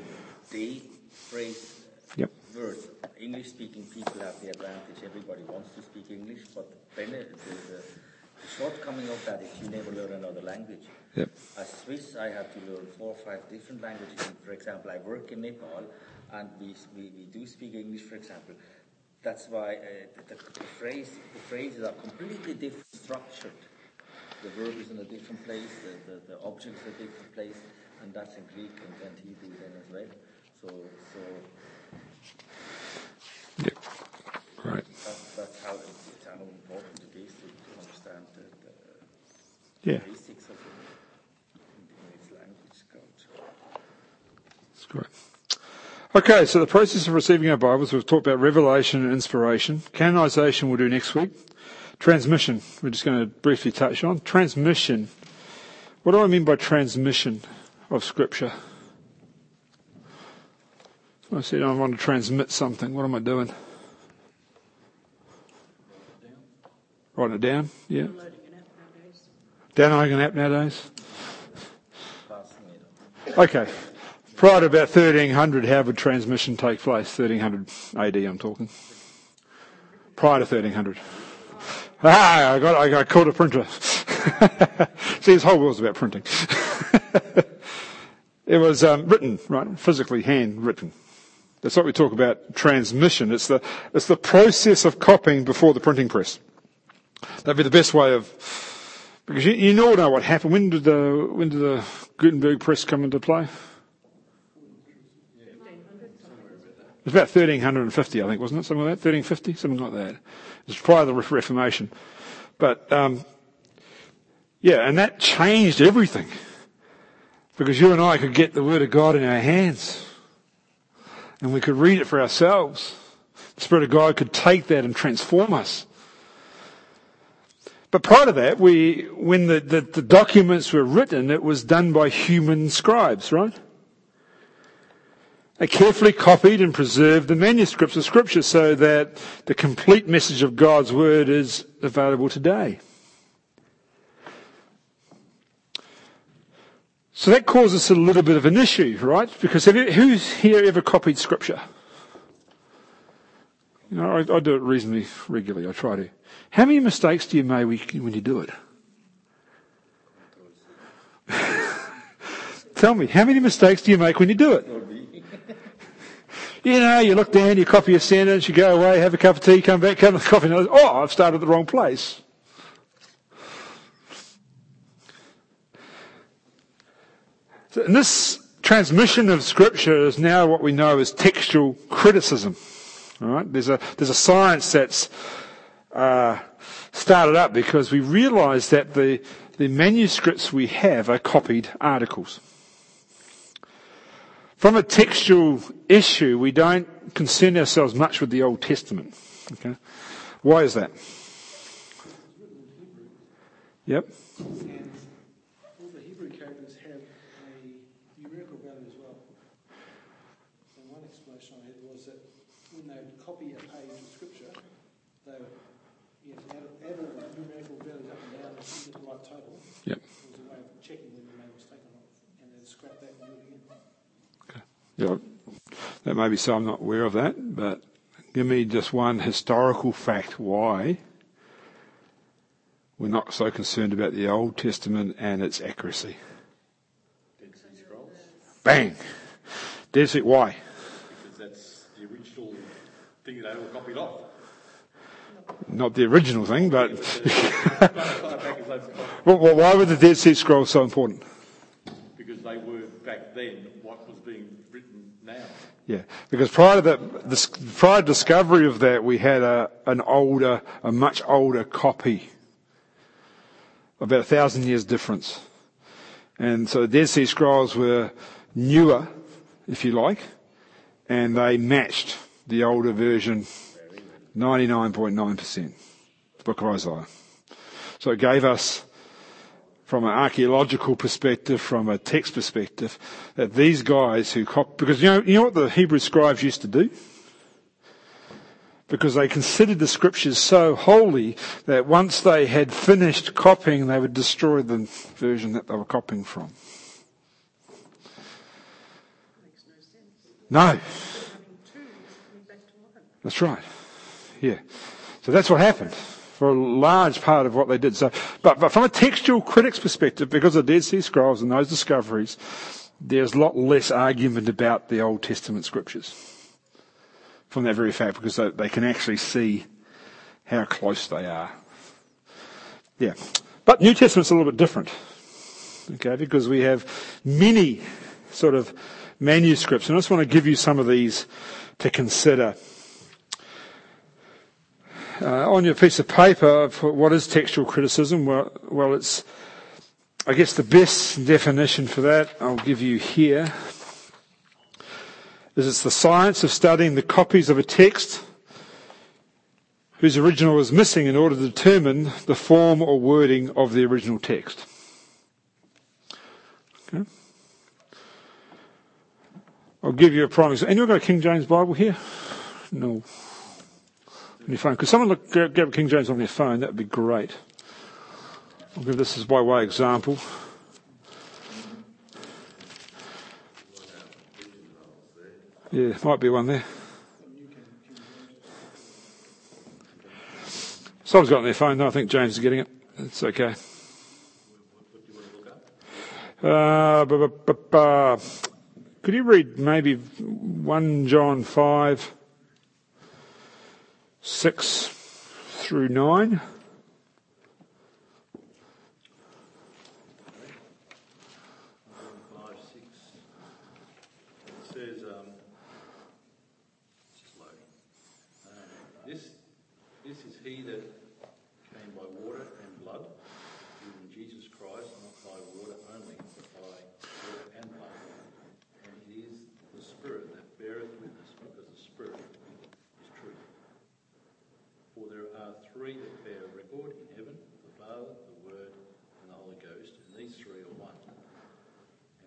they phrase Yep. words. English speaking people have the advantage, everybody wants to speak English, but the, the, the shortcoming of that is you never learn another language. Yep. As Swiss, I have to learn four or five different languages. For example, I work in Nepal, and we, we, we do speak English, for example. That's why uh, the, the, phrase, the phrases are completely different structured. The verb is in a different place, the, the, the object is a different place, and that's in Greek and, and Hebrew then as well. So, so Yep. Right. that's, that's how, it's how important it is to, understand the, the Yeah. basics of its language culture. That's great. Okay, so the process of receiving our Bibles, we've talked about revelation and inspiration. Canonization we'll do next week. Transmission, we're just going to briefly touch on. Transmission. What do I mean by transmission of Scripture? I said I want to transmit something. What am I doing? Writing it down? Yeah. Downloading an app nowadays? Okay. Prior to about 1300, how would transmission take place? 1300 AD, I'm talking. Prior to 1300. Ah, I got, I got called a printer. See, this whole world's about printing. it was um, written, right? Physically hand written. That's what we talk about transmission. It's the, it's the process of copying before the printing press. That'd be the best way of, because you, you all know what happened. When did the, when did the Gutenberg press come into play? It was about 1350, I think, wasn't it? Something like that? 1350? Something like that. It was prior to the Reformation. But, um, yeah, and that changed everything. Because you and I could get the Word of God in our hands. And we could read it for ourselves. The Spirit of God could take that and transform us. But prior to that, we, when the, the, the documents were written, it was done by human scribes, right? They carefully copied and preserved the manuscripts of Scripture so that the complete message of God's Word is available today. So that causes a little bit of an issue, right? Because you, who's here ever copied Scripture? You know, I, I, do it reasonably regularly. I try to. How many mistakes do you make when you do it? Tell me, how many mistakes do you make when you do it? You know, you look down, you copy a sentence, you go away, have a cup of tea, come back, come the coffee, and oh, I've started at the wrong place. And this transmission of scripture is now what we know as textual criticism. All right? There's a, there's a science that's uh, started up because we realize that the, the manuscripts we have are copied articles. From a textual issue, we don't concern ourselves much with the Old Testament. Okay? Why is that? Yep. And all the Hebrew characters have a numerical value as well. And one explanation I had was that when they would copy a page of scripture, they would yes, add, add all the numerical values up and down and get the right total. Yep. It was a way of checking whether they made a mistake or not. And then scrap that and do it again. Yeah, that may be so. I'm not aware of that, but give me just one historical fact why we're not so concerned about the Old Testament and its accuracy. Dead Sea Scrolls. Bang! Dead Sea. Why? Because that's the original thing that they were copied off. Not the original thing, but Back as they've- well, well, why were the Dead Sea Scrolls so important? because they were back then what was being written now. Yeah, because prior to that, this, prior discovery of that, we had a, an older, a much older copy, about a thousand years difference. And so the Dead Sea Scrolls were newer, if you like, and they matched the older version 99.9%, the book of Isaiah. So it gave us, from an archaeological perspective, from a text perspective, that these guys who cop, because you know, you know what the Hebrew scribes used to do? Because they considered the scriptures so holy that once they had finished copying, they would destroy the version that they were copying from. No that's right. Yeah. So that's what happened for a large part of what they did. So, but, but from a textual critic's perspective, because of Dead Sea Scrolls and those discoveries, there's a lot less argument about the Old Testament scriptures. From that very fact, because they, they can actually see how close they are. Yeah. But New Testament's a little bit different. Okay, because we have many sort of manuscripts, and I just want to give you some of these to consider. Uh, on your piece of paper, what is textual criticism? Well, well, it's, I guess the best definition for that I'll give you here is it's the science of studying the copies of a text whose original is missing in order to determine the form or wording of the original text. Okay. I'll give you a prime example. Anyone got a King James Bible here? No. On your phone. Could someone look, grab, King James on their phone? That would be great. I'll give this as by way example. Yeah, might be one there. Someone's got on their phone. No, I think James is getting it. It's okay. Uh, bu- bu- bu- could you read maybe 1 John 5, 6 through 9? Five, six. It says, um, it's just loading. Um, this, this is he that came by water and blood, even Jesus Christ, not by water only, but by water and blood. And it is the Spirit that beareth witness, because the Spirit is truth. For there are three that bear record in heaven, the Father, the Word, and the Holy Ghost, and these three are one.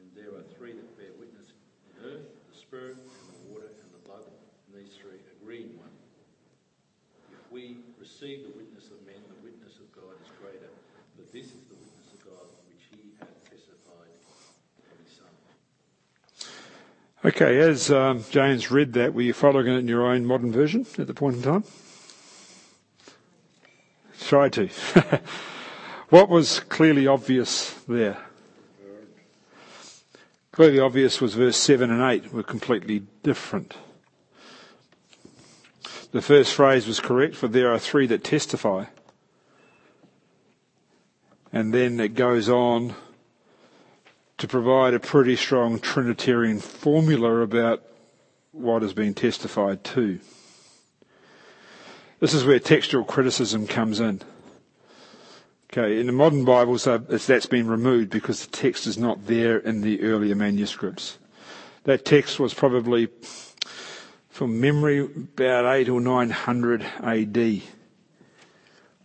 And there are three that bear witness in earth, the Spirit, and the water, and the blood, and these three agree in one. If receive the witness of men, the witness of God is greater. But this is the witness of God which he hath testified of his Son. Okay, as um, James read that, were you following it in your own modern version at the point in time? Try to. what was clearly obvious there? Clearly obvious was verse 7 and 8 were completely different. The first phrase was correct, for there are three that testify. And then it goes on to provide a pretty strong Trinitarian formula about what has been testified to. This is where textual criticism comes in. Okay, in the modern Bibles, uh, that's been removed because the text is not there in the earlier manuscripts. That text was probably, from memory, about 8 or 900 AD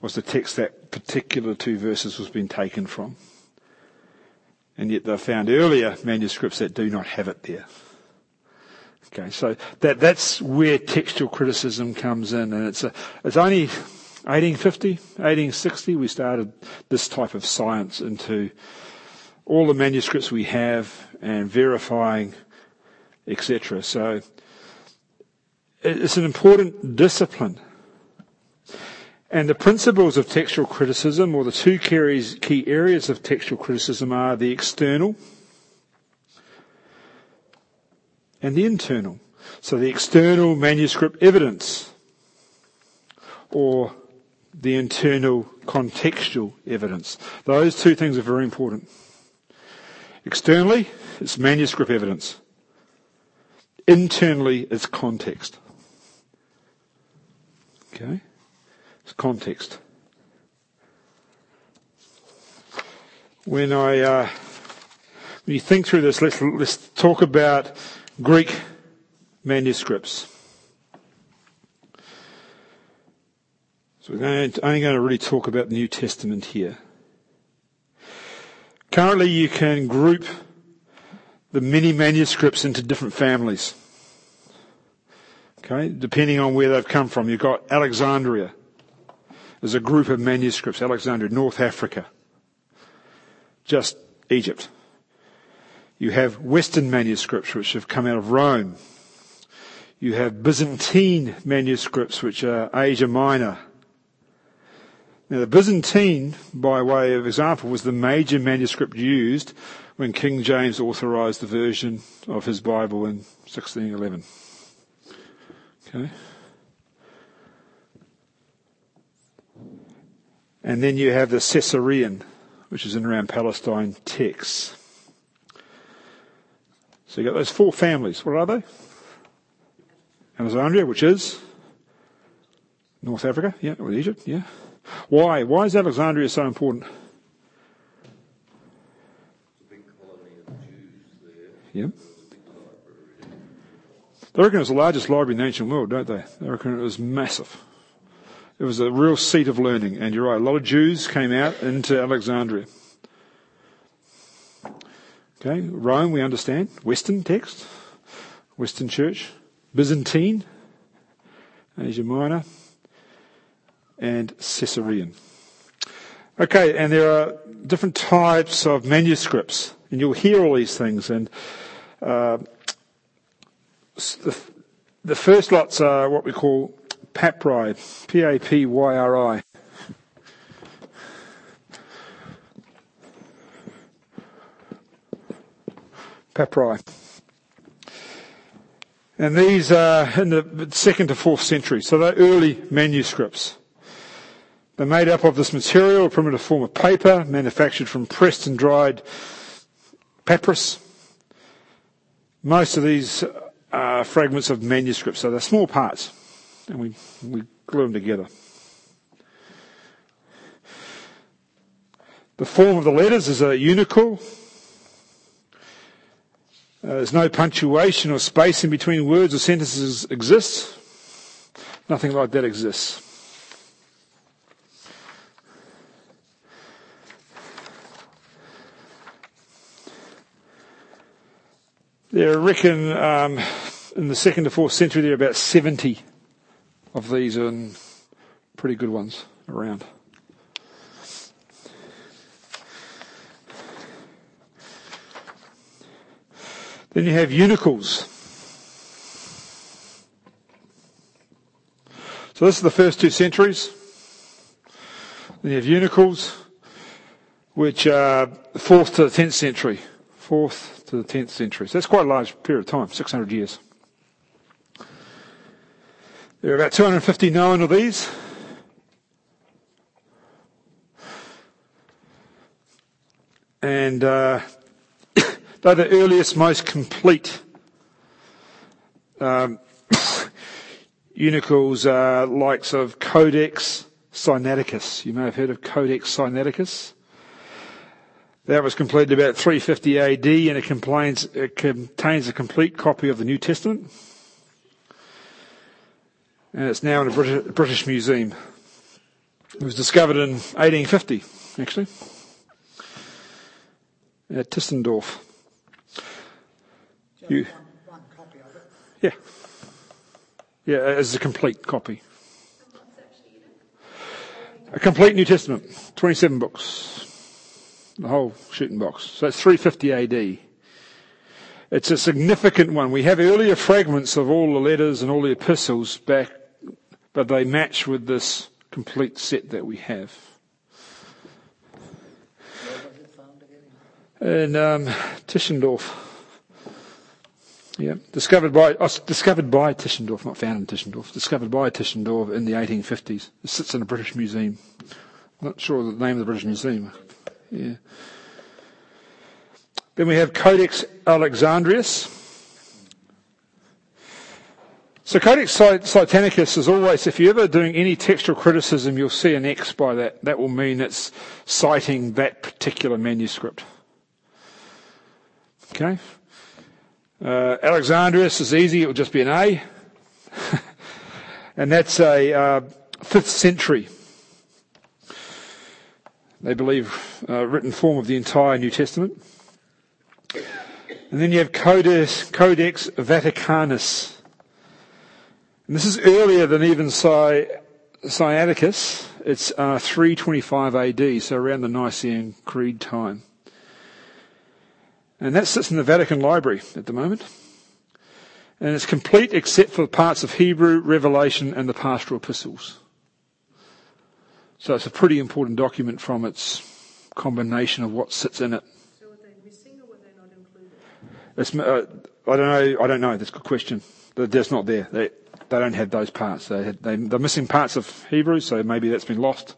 was the text that particular two verses was being taken from. And yet they've found earlier manuscripts that do not have it there. Okay, so that, that's where textual criticism comes in and it's a, it's only 1850, 1860 we started this type of science into all the manuscripts we have and verifying, etc. So it's an important discipline. And the principles of textual criticism, or the two key areas of textual criticism are the external and the internal. So the external manuscript evidence, or the internal contextual evidence. Those two things are very important. Externally, it's manuscript evidence. Internally, it's context. Okay? It's context. When I, uh, when you think through this, let's, let's talk about Greek manuscripts. So we're going to, only going to really talk about the New Testament here. Currently you can group the many manuscripts into different families. Okay, depending on where they've come from. You've got Alexandria. There's a group of manuscripts, Alexandria, North Africa. Just Egypt. You have Western manuscripts which have come out of Rome. You have Byzantine manuscripts which are Asia Minor. Now the Byzantine, by way of example, was the major manuscript used when King James authorized the version of his Bible in 1611. Okay. And then you have the Caesarean, which is in around Palestine texts. So you've got those four families. What are they? Alexandria, which is North Africa, yeah, or Egypt, yeah. Why? Why is Alexandria so important? It's a big colony of Jews there. Yeah. There was a big library. They reckon it was the largest library in the ancient world, don't they? They reckon it was massive. It was a real seat of learning, and you're right, a lot of Jews came out into Alexandria. Okay, Rome, we understand. Western text, Western church. Byzantine, Asia Minor, and Caesarean. Okay, and there are different types of manuscripts, and you'll hear all these things, and uh, the, the first lots are what we call papyri, P-A-P-Y-R-I. papyri, And these are in the second to fourth century, so they're early manuscripts. They're made up of this material, a primitive form of paper, manufactured from pressed and dried papyrus. Most of these are fragments of manuscripts, so they're small parts, and we, we glue them together. The form of the letters is a unicule. Uh, there's no punctuation or spacing between words or sentences exists. Nothing like that exists. There are reckon um, in the second to fourth century there are about 70 of these and pretty good ones around. Then you have unicles. So this is the first two centuries. Then you have unicles, which are fourth to the tenth century. Fourth to the tenth century. So that's quite a large period of time, 600 years. There are about 259 of these. And uh, they're the earliest, most complete um, unicles, uh, likes of Codex Sinaiticus. You may have heard of Codex Sinaiticus. That was completed about 350 AD and it contains, it contains a complete copy of the New Testament. And it's now in a British, British museum. It was discovered in 1850, actually, at Tischendorf. You- one, one copy of it. Yeah. Yeah, it's a complete copy. A complete New Testament, 27 books. The whole shooting box. So it's 350 AD. It's a significant one. We have earlier fragments of all the letters and all the epistles back, but they match with this complete set that we have. In um, Tischendorf. Yeah, discovered by oh, discovered by Tischendorf, not found in Tischendorf. Discovered by Tischendorf in the 1850s. It sits in a British museum. I'm Not sure the name of the British Museum. Yeah. Then we have Codex Alexandrinus. So Codex Sinaiticus is always, if you're ever doing any textual criticism, you'll see an X by that. That will mean it's citing that particular manuscript. Okay? Uh, Alexandrinus is easy, it will just be an A. and that's a uh, 5th century, they believe, uh, written form of the entire New Testament. And then you have Codex, Codex Vaticanus. And this is earlier than even Cy, Sinaiticus. It's uh, 325 AD, so around the Nicene Creed time. And that sits in the Vatican Library at the moment. And it's complete except for parts of Hebrew, Revelation, and the pastoral epistles. So it's a pretty important document from its combination of what sits in it. So were they missing or were they not included? It's, uh, I don't know. I don't know. That's a good question. They're not there. They, they don't have those parts. They had, they, they're missing parts of Hebrew, so maybe that's been lost.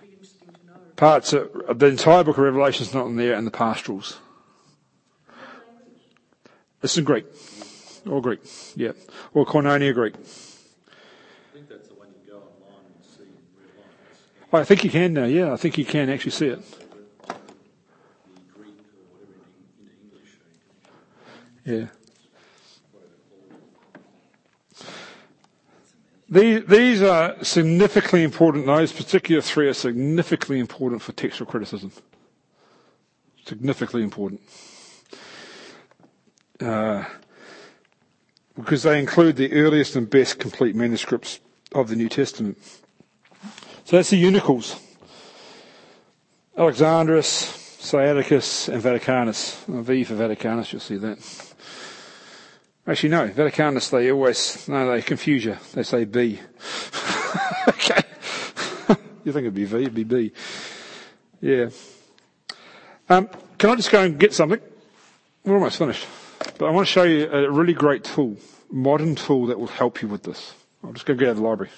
Be interesting to know. Parts of the entire book of Revelation is not in there, and the pastorals. It's in Greek, all Greek, yeah, or Koinonia Greek. I think that's the one you go online and see in real I think you can now. Yeah, I think you can actually see it. Yeah. These, these are significantly important. Those particular three are significantly important for textual criticism. Significantly important. Uh, because they include the earliest and best complete manuscripts of the New Testament. So that's the unicals. Alexandrinus, Sinaiticus, and Vaticanus. V for Vaticanus, you'll see that. Actually, no. Vaticanus, they always, no, they confuse you. They say B. okay. you think it'd be V, it'd be B. Yeah. Um, can I just go and get something? we're almost finished. But I want to show you a really great tool, modern tool that will help you with this. I'll just go get out of the library.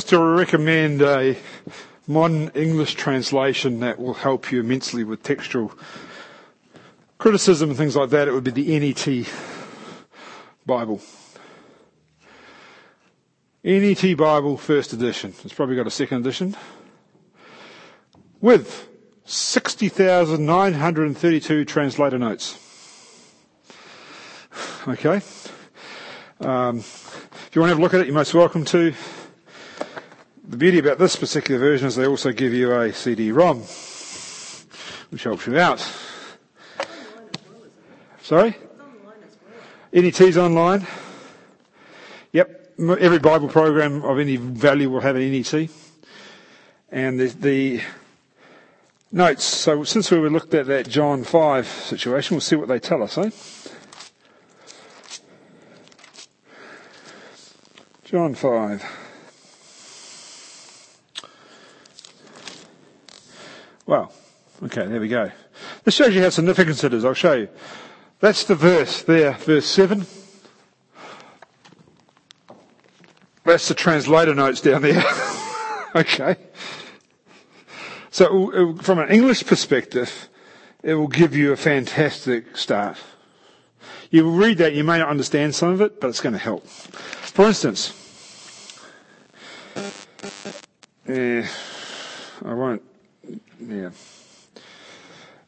Was to recommend a modern English translation that will help you immensely with textual criticism and things like that, it would be the NET Bible. NET Bible, first edition. It's probably got a second edition. With 60,932 translator notes. Okay. Um, if you want to have a look at it, you're most welcome to. The beauty about this particular version is they also give you a CD-ROM, which helps you out. Sorry? NET's online. Yep. Every Bible program of any value will have an NET. And the, the notes. So since we looked at that John 5 situation, we'll see what they tell us, eh? John 5. Well, okay, there we go. This shows you how significant it is. I'll show you. That's the verse there, verse 7. That's the translator notes down there. okay. So from an English perspective, it will give you a fantastic start. You will read that, you may not understand some of it, but it's going to help. For instance, eh, I won't, yeah.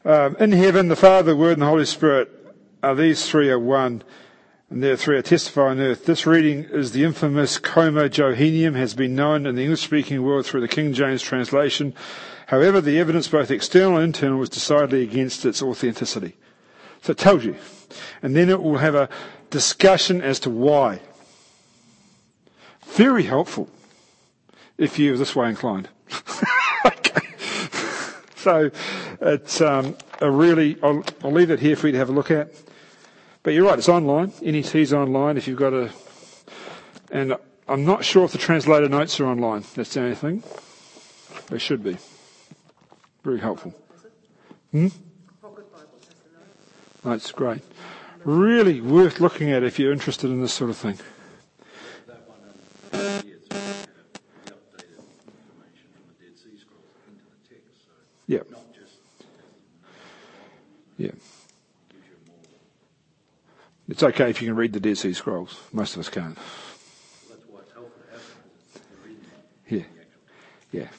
Um, in heaven, the Father, the Word, and the Holy Spirit are these three are one, and there three are testifying on earth. This reading is the infamous Comma Johanneum, has been known in the English-speaking world through the King James translation. However, the evidence, both external and internal, was decidedly against its authenticity. So it tells you. And then it will have a discussion as to why. Very helpful if you're this way inclined. okay. So it's um, a really, I'll, I'll leave it here for you to have a look at. But you're right, it's online. NET's online if you've got a, and I'm not sure if the translator notes are online. That's the only thing. They should be. Very helpful. Hmm? That's great. Really worth looking at if you're interested in this sort of thing. That one, um, yeah, it's the updated information from the Dead Sea Scrolls into the text, so Yep. not just Yeah. more. It's okay if you can read the Dead Sea Scrolls. Most of us can't. That's why it's helpful to have them. is You're reading Yeah. Yeah.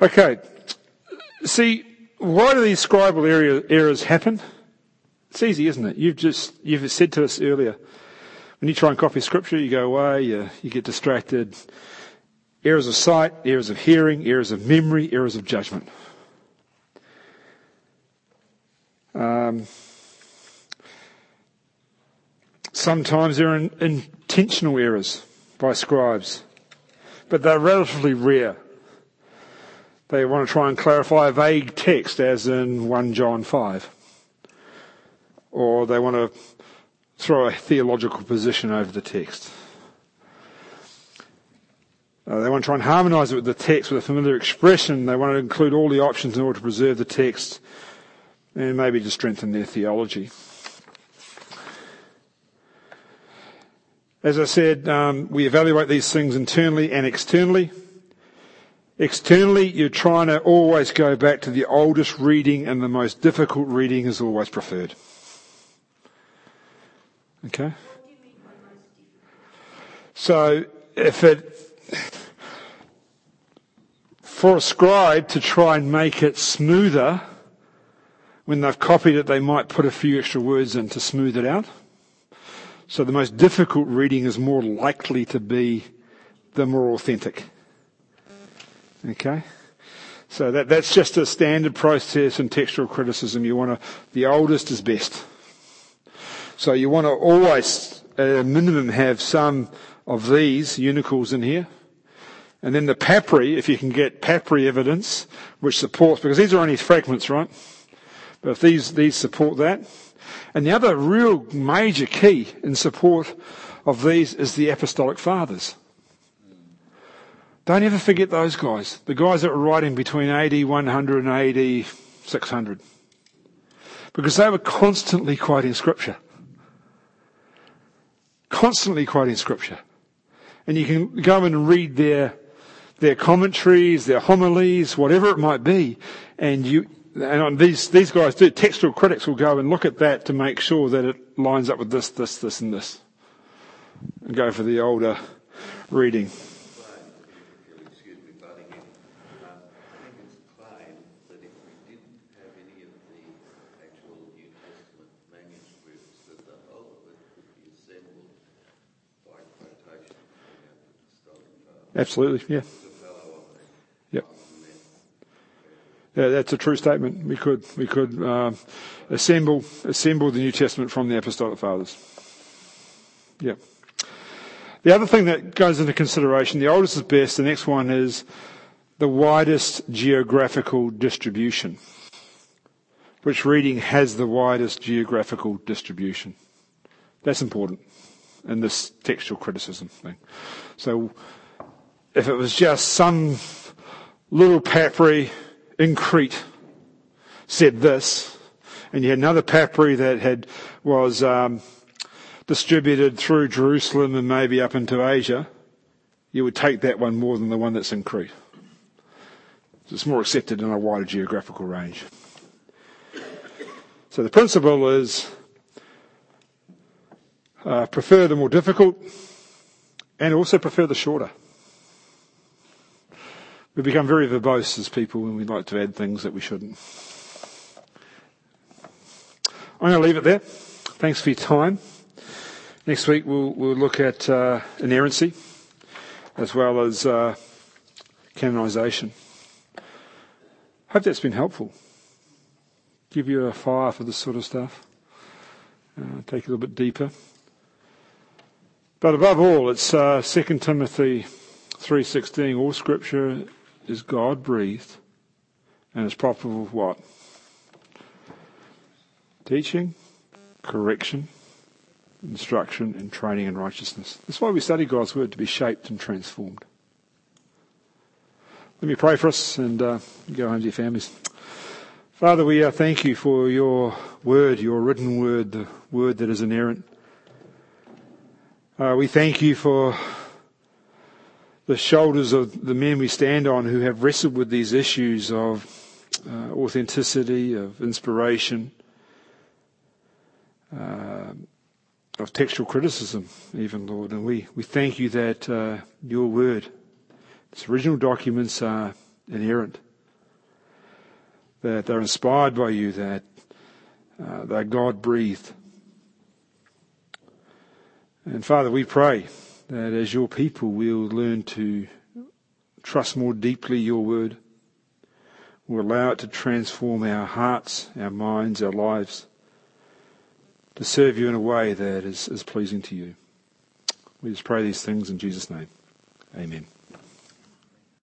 Okay. See, why do these scribal errors happen? It's easy, isn't it? You've just, you've said to us earlier, when you try and copy scripture, you go away, you, you get distracted. Errors of sight, errors of hearing, errors of memory, errors of judgment. Um, sometimes there are in- intentional errors by scribes, but they're relatively rare. They want to try and clarify a vague text, as in 1 John 5. Or they want to throw a theological position over the text. Uh, they want to try and harmonize it with the text with a familiar expression. They want to include all the options in order to preserve the text and maybe to strengthen their theology. As I said, um, we evaluate these things internally and externally. Externally, you're trying to always go back to the oldest reading and the most difficult reading is always preferred. Okay? So, if it, for a scribe to try and make it smoother, when they've copied it, they might put a few extra words in to smooth it out. So the most difficult reading is more likely to be the more authentic. Okay? So that, that's just a standard process in textual criticism. You want to, the oldest is best. So you want to always at a minimum have some of these unicals in here. And then the papyri, if you can get papyri evidence, which supports, because these are only fragments, right? But if these, these support that. And the other real major key in support of these is the apostolic fathers. Don't ever forget those guys. The guys that were writing between AD 100 and AD 600. Because they were constantly quoting scripture. Constantly quoting scripture. And you can go and read their, their commentaries, their homilies, whatever it might be, and you, and these, these guys do, textual critics will go and look at that to make sure that it lines up with this, this, this, and this. And go for the older reading. Absolutely, yeah. The fellow on the Yep. on the Yeah, that's a true statement. We could, we could um, assemble, assemble the New Testament from the Apostolic Fathers. Yeah. The other thing that goes into consideration, the oldest is best. The next one is the widest geographical distribution. Which reading has the widest geographical distribution? That's important in this textual criticism thing. So, if it was just some little papyri in Crete said this, and you had another papyri that had was um, distributed through Jerusalem and maybe up into Asia, you would take that one more than the one that's in Crete. It's more accepted in a wider geographical range. So the principle is uh, prefer the more difficult and also prefer the shorter. We become very verbose as people when we like to add things that we shouldn't. I'm going to leave it there. Thanks for your time. Next week we'll, we'll look at uh, inerrancy as well as uh, canonization. Hope that's been helpful. Give you a fire for this sort of stuff. Uh, take a little bit deeper. But above all, it's uh, 2 Timothy 3.16. All scripture is God breathed and is profitable of what? Teaching, correction, instruction, and training in righteousness. That's why we study God's word to be shaped and transformed. Let me pray for us and uh, go home to your families. Father, we uh, thank you for your word, your written word, the word that is inerrant. Uh, we thank you for the shoulders of the men we stand on who have wrestled with these issues of uh, authenticity, of inspiration, uh, of textual criticism, even, Lord. And we, we thank you that uh, your word, its original documents are inerrant, that they're inspired by you, that uh, they're God breathed. And Father, we pray that as your people we'll learn to trust more deeply your word. We'll allow it to transform our hearts, our minds, our lives, to serve you in a way that is, is pleasing to you. We just pray these things in Jesus' name. Amen.